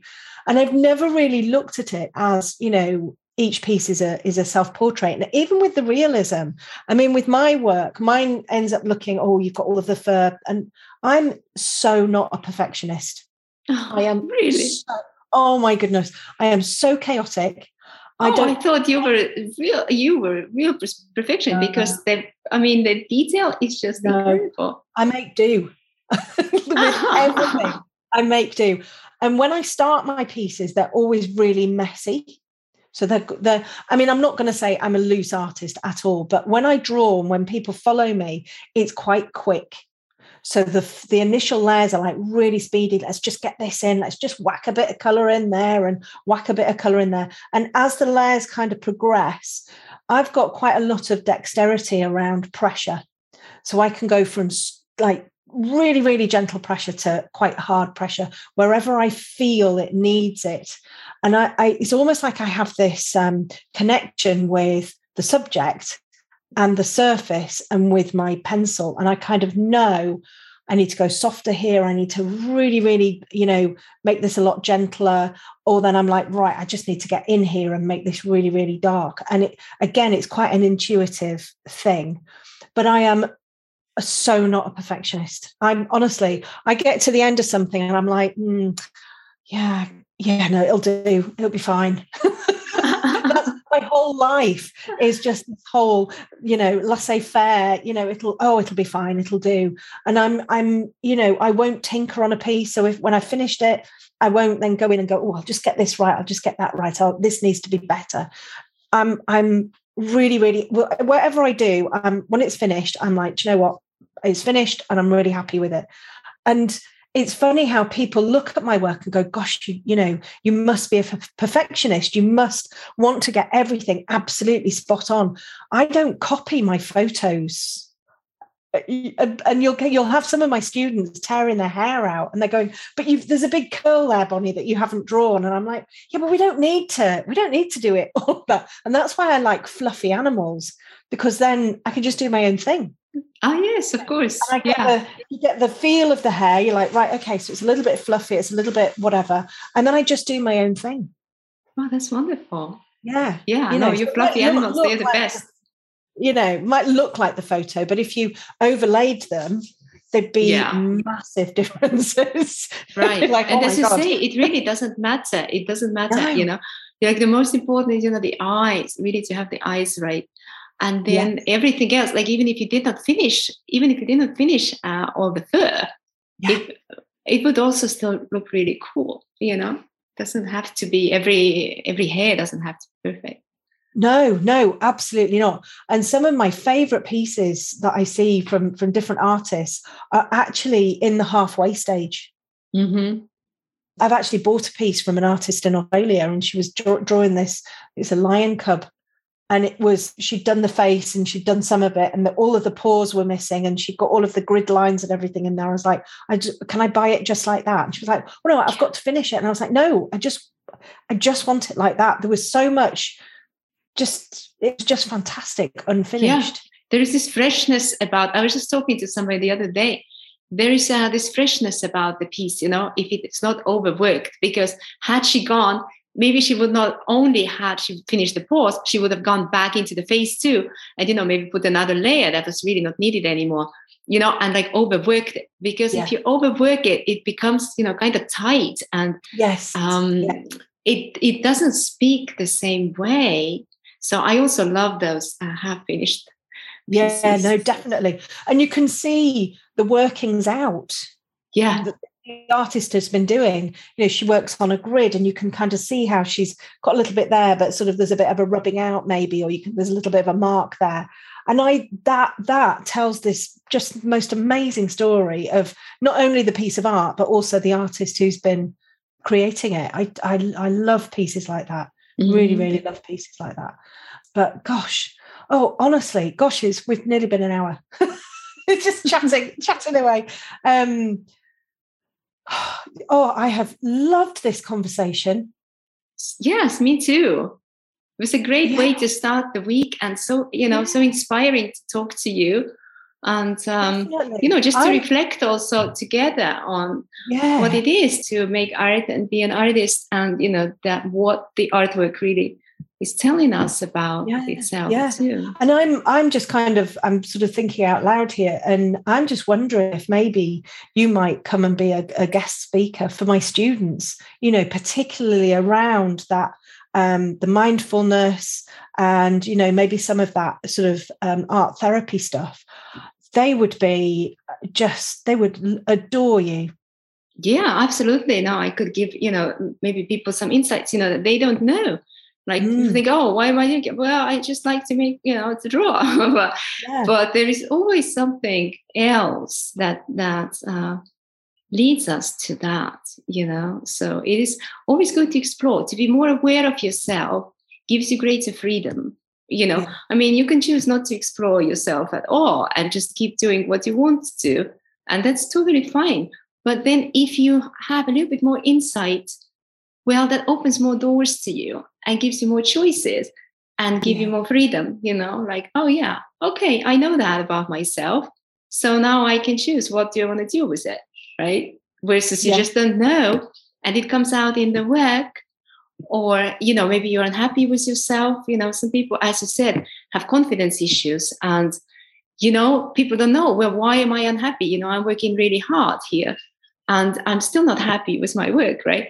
And i've never really looked at it as you know each piece is a is a self-portrait and even with the realism i mean with my work mine ends up looking oh you've got all of the fur and i'm so not a perfectionist oh, i am really so, oh my goodness i am so chaotic I oh, don't. I thought you were real. You were real perfection no, because the. I mean, the detail is just no, incredible. I make do with everything. I make do, and when I start my pieces, they're always really messy. So they're, they're I mean, I'm not going to say I'm a loose artist at all, but when I draw and when people follow me, it's quite quick. So the the initial layers are like really speedy. Let's just get this in. Let's just whack a bit of color in there and whack a bit of color in there. And as the layers kind of progress, I've got quite a lot of dexterity around pressure. So I can go from like really, really gentle pressure to quite hard pressure wherever I feel it needs it. And I, I it's almost like I have this um, connection with the subject and the surface and with my pencil. And I kind of know I need to go softer here. I need to really, really, you know, make this a lot gentler. Or then I'm like, right, I just need to get in here and make this really, really dark. And it, again, it's quite an intuitive thing. But I am so not a perfectionist. I'm honestly, I get to the end of something and I'm like, mm, yeah, yeah, no, it'll do. It'll be fine. That's my whole life is just this whole, you know, laissez faire, you know, it'll, oh, it'll be fine. It'll do. And I'm, I'm, you know, I won't tinker on a piece. So if, when I finished it, I won't then go in and go, oh, I'll just get this right. I'll just get that right. Oh, this needs to be better. I'm, I'm really, really, whatever I do, um, when it's finished, I'm like, you know what? It's finished and I'm really happy with it. And it's funny how people look at my work and go, gosh, you, you know, you must be a perfectionist. You must want to get everything absolutely spot on. I don't copy my photos. Uh, and you'll you'll have some of my students tearing their hair out, and they're going, "But there's a big curl there, Bonny, that you haven't drawn." And I'm like, "Yeah, but we don't need to. We don't need to do it all that." And that's why I like fluffy animals because then I can just do my own thing. Oh yes, of course. yeah. The, you get the feel of the hair. You're like, right, okay, so it's a little bit fluffy, it's a little bit whatever, and then I just do my own thing. Oh, that's wonderful. Yeah, yeah. You know, your fluffy animals, they're the like, best. You know, might look like the photo, but if you overlaid them, there'd be yeah. massive differences. Right. like, and oh as you God. say, it really doesn't matter. It doesn't matter. No. You know, like the most important is you know the eyes. Really, to have the eyes right and then yes. everything else like even if you did not finish even if you did not finish uh, all the fur yeah. it, it would also still look really cool you know doesn't have to be every every hair doesn't have to be perfect no no absolutely not and some of my favorite pieces that i see from from different artists are actually in the halfway stage Mm-hmm. I've actually bought a piece from an artist in Australia, and she was draw- drawing this. It's a lion cub, and it was she'd done the face and she'd done some of it, and the, all of the paws were missing, and she got all of the grid lines and everything in there. I was like, I just, "Can I buy it just like that?" And she was like, "Well, no, I've got to finish it." And I was like, "No, I just, I just want it like that." There was so much, just it was just fantastic, unfinished. Yeah. There is this freshness about. I was just talking to somebody the other day there is uh, this freshness about the piece, you know, if it's not overworked. Because had she gone, maybe she would not only had she finished the pose, she would have gone back into the phase two and you know, maybe put another layer that was really not needed anymore, you know, and like overworked it. Because yeah. if you overwork it, it becomes, you know, kind of tight and yes, um, yeah. it it doesn't speak the same way. So I also love those uh, half finished yeah, no, definitely. And you can see the workings out. Yeah. The artist has been doing. You know, she works on a grid and you can kind of see how she's got a little bit there, but sort of there's a bit of a rubbing out, maybe, or you can there's a little bit of a mark there. And I that that tells this just most amazing story of not only the piece of art, but also the artist who's been creating it. I I, I love pieces like that. Mm-hmm. Really, really love pieces like that. But gosh, Oh, honestly, gosh, it's, we've nearly been an hour. it's just chatting, chatting away. Um, oh, I have loved this conversation. Yes, me too. It was a great yeah. way to start the week and so, you know, yeah. so inspiring to talk to you and um, you know just to I, reflect also together on yeah. what it is to make art and be an artist and you know that what the artwork really is telling us about yeah, itself yeah. too. And I'm I'm just kind of I'm sort of thinking out loud here, and I'm just wondering if maybe you might come and be a, a guest speaker for my students. You know, particularly around that um, the mindfulness and you know maybe some of that sort of um, art therapy stuff. They would be just they would adore you yeah absolutely no i could give you know maybe people some insights you know that they don't know like mm. you think, oh, why am I doing it? Well, I just like to make, you know, to draw. but, yeah. but there is always something else that that uh, leads us to that, you know. So it is always good to explore, to be more aware of yourself gives you greater freedom. You know, yeah. I mean, you can choose not to explore yourself at all and just keep doing what you want to. And that's totally fine. But then if you have a little bit more insight well that opens more doors to you and gives you more choices and give yeah. you more freedom you know like oh yeah okay i know that about myself so now i can choose what do i want to do with it right versus you yeah. just don't know and it comes out in the work or you know maybe you're unhappy with yourself you know some people as you said have confidence issues and you know people don't know well why am i unhappy you know i'm working really hard here and i'm still not happy with my work right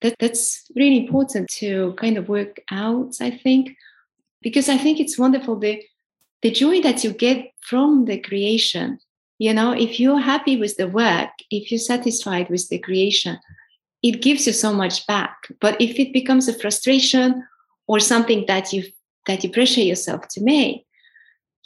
that, that's really important to kind of work out i think because i think it's wonderful the the joy that you get from the creation. You know if you're happy with the work if you're satisfied with the creation it gives you so much back. But if it becomes a frustration or something that you that you pressure yourself to make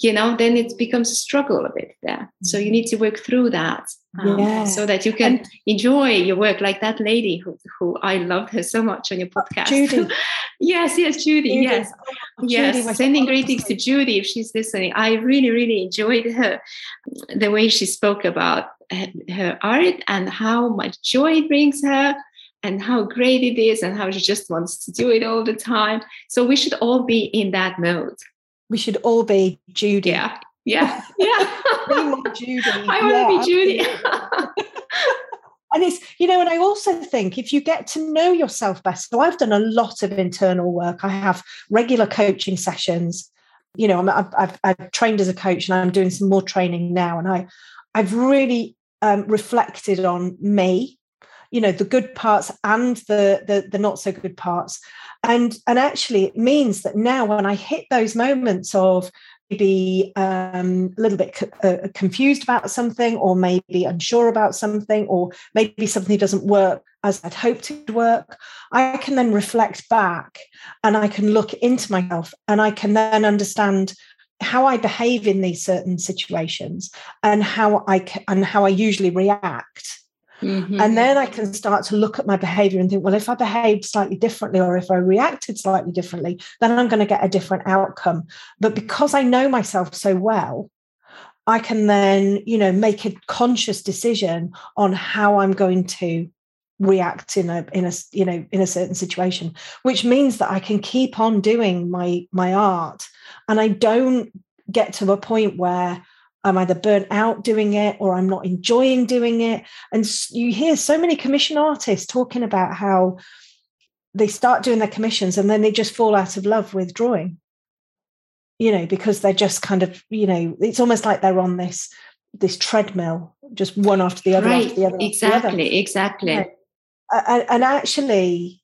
you know then it becomes a struggle a bit there. So you need to work through that um, yeah. so that you can and, enjoy your work. Like that lady who, who i loved her so much on your podcast. Judy. Yes yes judy, judy. yes. Oh, yes judy sending greetings to judy if she's listening. I really really enjoyed her the way she spoke about her, her art and how much joy it brings her and how great it is and how she just wants to do it all the time. So we should all be in that mode we should all be Judy. Yeah. Yeah. Yeah. Judy. I want to be Judy. and it's, you know, and I also think if you get to know yourself better, so I've done a lot of internal work. I have regular coaching sessions. You know, i have I've trained as a coach and I'm doing some more training now. And I, I've really um, reflected on me you know the good parts and the, the the not so good parts and and actually it means that now when i hit those moments of maybe um, a little bit co- uh, confused about something or maybe unsure about something or maybe something doesn't work as i'd hoped it would work i can then reflect back and i can look into myself and i can then understand how i behave in these certain situations and how i and how i usually react Mm-hmm. And then I can start to look at my behavior and think, well, if I behaved slightly differently or if I reacted slightly differently, then I'm going to get a different outcome. But because I know myself so well, I can then, you know, make a conscious decision on how I'm going to react in a in a you know in a certain situation which means that i can keep on doing my my art and i don't get to a point where I'm either burnt out doing it or I'm not enjoying doing it. And you hear so many commission artists talking about how they start doing their commissions and then they just fall out of love with drawing, you know, because they're just kind of, you know, it's almost like they're on this this treadmill, just one after the other, right. after the other. Exactly, the other. exactly. And actually,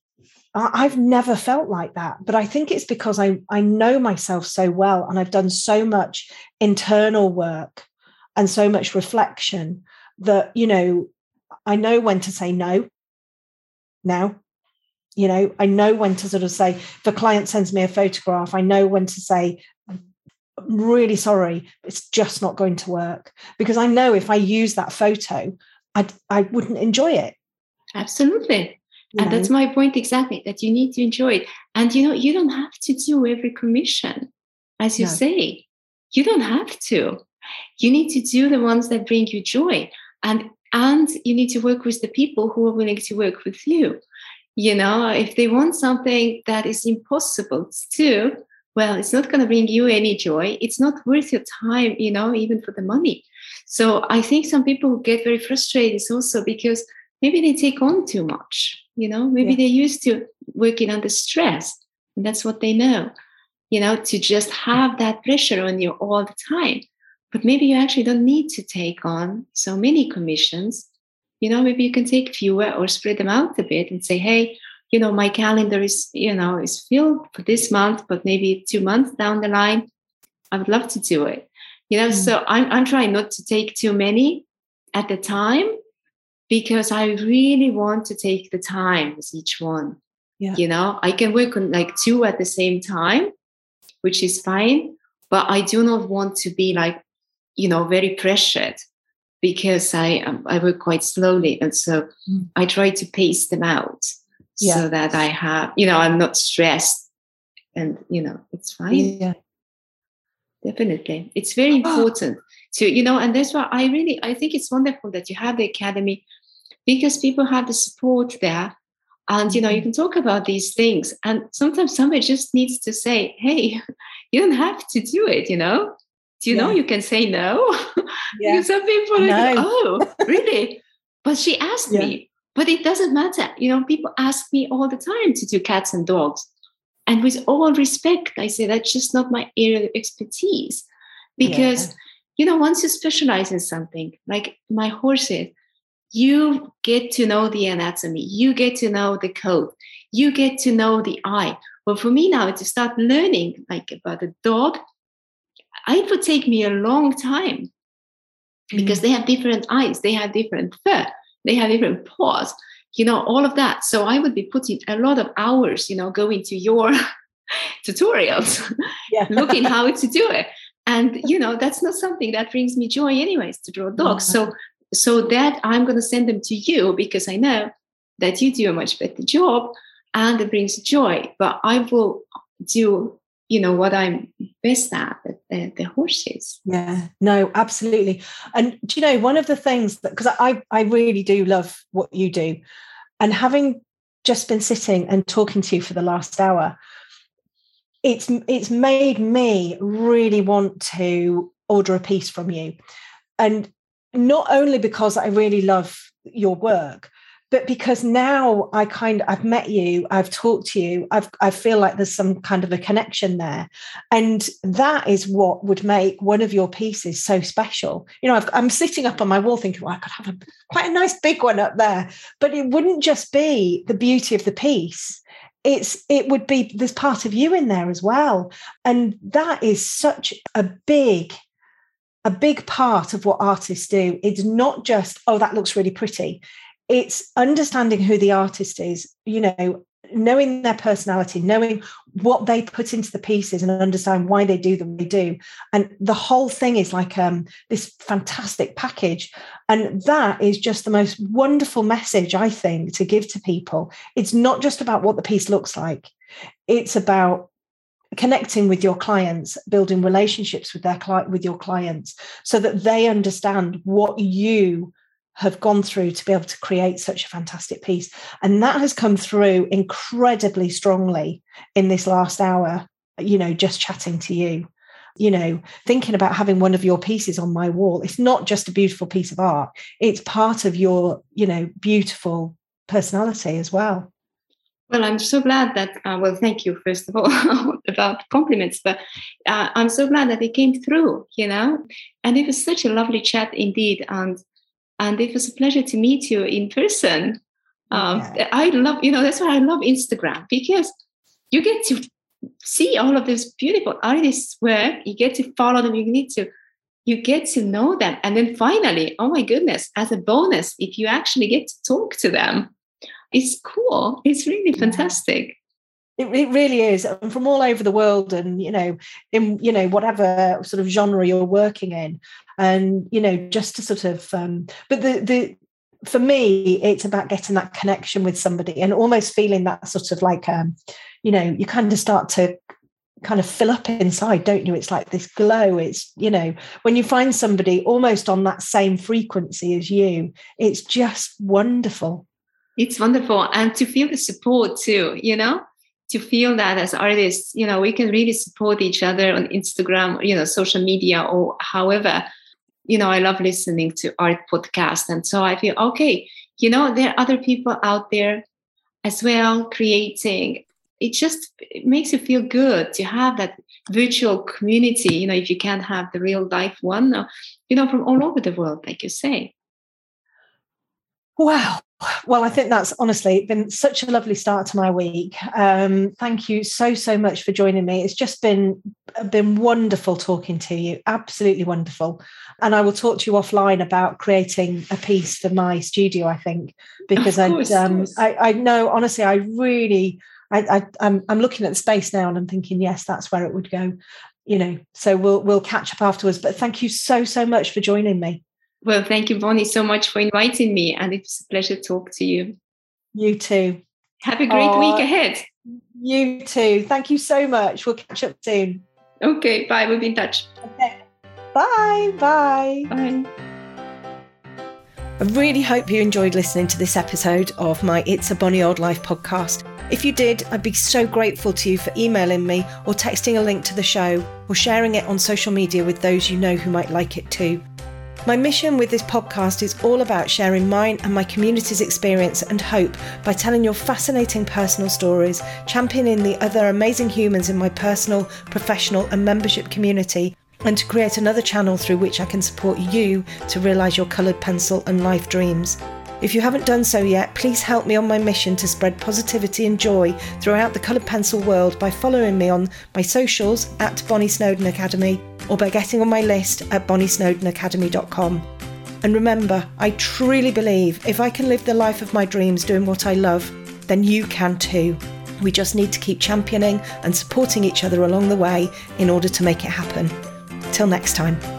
I've never felt like that, but I think it's because I, I know myself so well and I've done so much internal work and so much reflection that, you know, I know when to say no now. You know, I know when to sort of say, if a client sends me a photograph, I know when to say, I'm really sorry, it's just not going to work. Because I know if I use that photo, I I wouldn't enjoy it. Absolutely and that's my point exactly that you need to enjoy it. And you know you don't have to do every commission as you no. say. You don't have to. You need to do the ones that bring you joy. And and you need to work with the people who are willing to work with you. You know if they want something that is impossible to do well it's not going to bring you any joy. It's not worth your time you know even for the money. So i think some people get very frustrated also because maybe they take on too much you know maybe yeah. they're used to working under stress and that's what they know you know to just have that pressure on you all the time but maybe you actually don't need to take on so many commissions you know maybe you can take fewer or spread them out a bit and say hey you know my calendar is you know is filled for this month but maybe two months down the line i would love to do it you know mm. so I'm, I'm trying not to take too many at the time because I really want to take the time with each one. Yeah. You know, I can work on like two at the same time, which is fine, but I do not want to be like, you know, very pressured because I um, I work quite slowly, and so mm. I try to pace them out yeah. so that I have, you know, I'm not stressed, and you know, it's fine. Yeah, definitely, it's very important to you know, and that's why I really I think it's wonderful that you have the academy because people have the support there. And you know you mm-hmm. can talk about these things and sometimes somebody just needs to say hey you don't have to do it you know? Do you yeah. know you can say no? Yeah. some people are like oh really? But she asked yeah. me. But it doesn't matter. You know people ask me all the time to do cats and dogs. And with all respect i say that's just not my area of expertise. Because you know once you specialize in something like my horses you get to know the anatomy, you get to know the code, you get to know the eye. But for me now to start learning like about the dog, it would take me a long time because mm. they have different eyes, they have different fur, they have different paws, you know, all of that. So I would be putting a lot of hours, you know, going to your tutorials, yeah. looking how to do it. And you know, that's not something that brings me joy anyways to draw dogs. Mm-hmm. So so that I'm going to send them to you because I know that you do a much better job and it brings joy. But I will do, you know, what I'm best at, the, the horses. Yeah, no, absolutely. And do you know, one of the things that, because I, I really do love what you do, and having just been sitting and talking to you for the last hour, it's it's made me really want to order a piece from you. And not only because I really love your work, but because now I kind I've met you, I've talked to you, I've I feel like there's some kind of a connection there, and that is what would make one of your pieces so special. You know, i am sitting up on my wall thinking, well, I could have a, quite a nice big one up there, but it wouldn't just be the beauty of the piece. It's it would be there's part of you in there as well, and that is such a big a big part of what artists do. It's not just, oh, that looks really pretty. It's understanding who the artist is, you know, knowing their personality, knowing what they put into the pieces and understand why they do them they do. And the whole thing is like um, this fantastic package. And that is just the most wonderful message, I think, to give to people. It's not just about what the piece looks like, it's about connecting with your clients building relationships with their client with your clients so that they understand what you have gone through to be able to create such a fantastic piece. And that has come through incredibly strongly in this last hour, you know, just chatting to you. You know, thinking about having one of your pieces on my wall. It's not just a beautiful piece of art, it's part of your, you know, beautiful personality as well. Well, I'm so glad that, uh, well, thank you, first of all, about compliments, but uh, I'm so glad that it came through, you know, and it was such a lovely chat indeed. And and it was a pleasure to meet you in person. Um, yeah. I love, you know, that's why I love Instagram because you get to see all of this beautiful artists' work. You get to follow them. You need to, you get to know them, and then finally, oh my goodness, as a bonus, if you actually get to talk to them, it's cool. It's really fantastic. It, it really is, and from all over the world, and you know, in you know whatever sort of genre you're working in, and you know, just to sort of. Um, but the the for me, it's about getting that connection with somebody and almost feeling that sort of like, um, you know, you kind of start to kind of fill up inside, don't you? It's like this glow. It's, you know, when you find somebody almost on that same frequency as you, it's just wonderful. It's wonderful. And to feel the support too, you know? to feel that as artists, you know, we can really support each other on Instagram, you know, social media or however. You know, I love listening to art podcasts. And so I feel, okay, you know, there are other people out there as well creating. It just it makes you feel good to have that virtual community, you know, if you can't have the real life one, you know, from all over the world, like you say. Wow. Well, I think that's honestly been such a lovely start to my week. Um, thank you so so much for joining me. It's just been been wonderful talking to you. Absolutely wonderful. And I will talk to you offline about creating a piece for my studio. I think because course, um, I I know honestly I really I, I I'm I'm looking at the space now and I'm thinking yes that's where it would go. You know, so we'll we'll catch up afterwards. But thank you so so much for joining me. Well, thank you, Bonny, so much for inviting me. And it's a pleasure to talk to you. You too. Have a great uh, week ahead. You too. Thank you so much. We'll catch up soon. Okay, bye. We'll be in touch. Okay. Bye. Bye. Bye. I really hope you enjoyed listening to this episode of my It's a Bonny Old Life podcast. If you did, I'd be so grateful to you for emailing me or texting a link to the show or sharing it on social media with those you know who might like it too. My mission with this podcast is all about sharing mine and my community's experience and hope by telling your fascinating personal stories, championing the other amazing humans in my personal, professional, and membership community, and to create another channel through which I can support you to realise your coloured pencil and life dreams. If you haven't done so yet, please help me on my mission to spread positivity and joy throughout the coloured pencil world by following me on my socials at Bonny Snowdon Academy or by getting on my list at bonnysnowdonacademy.com. And remember, I truly believe if I can live the life of my dreams doing what I love, then you can too. We just need to keep championing and supporting each other along the way in order to make it happen. Till next time.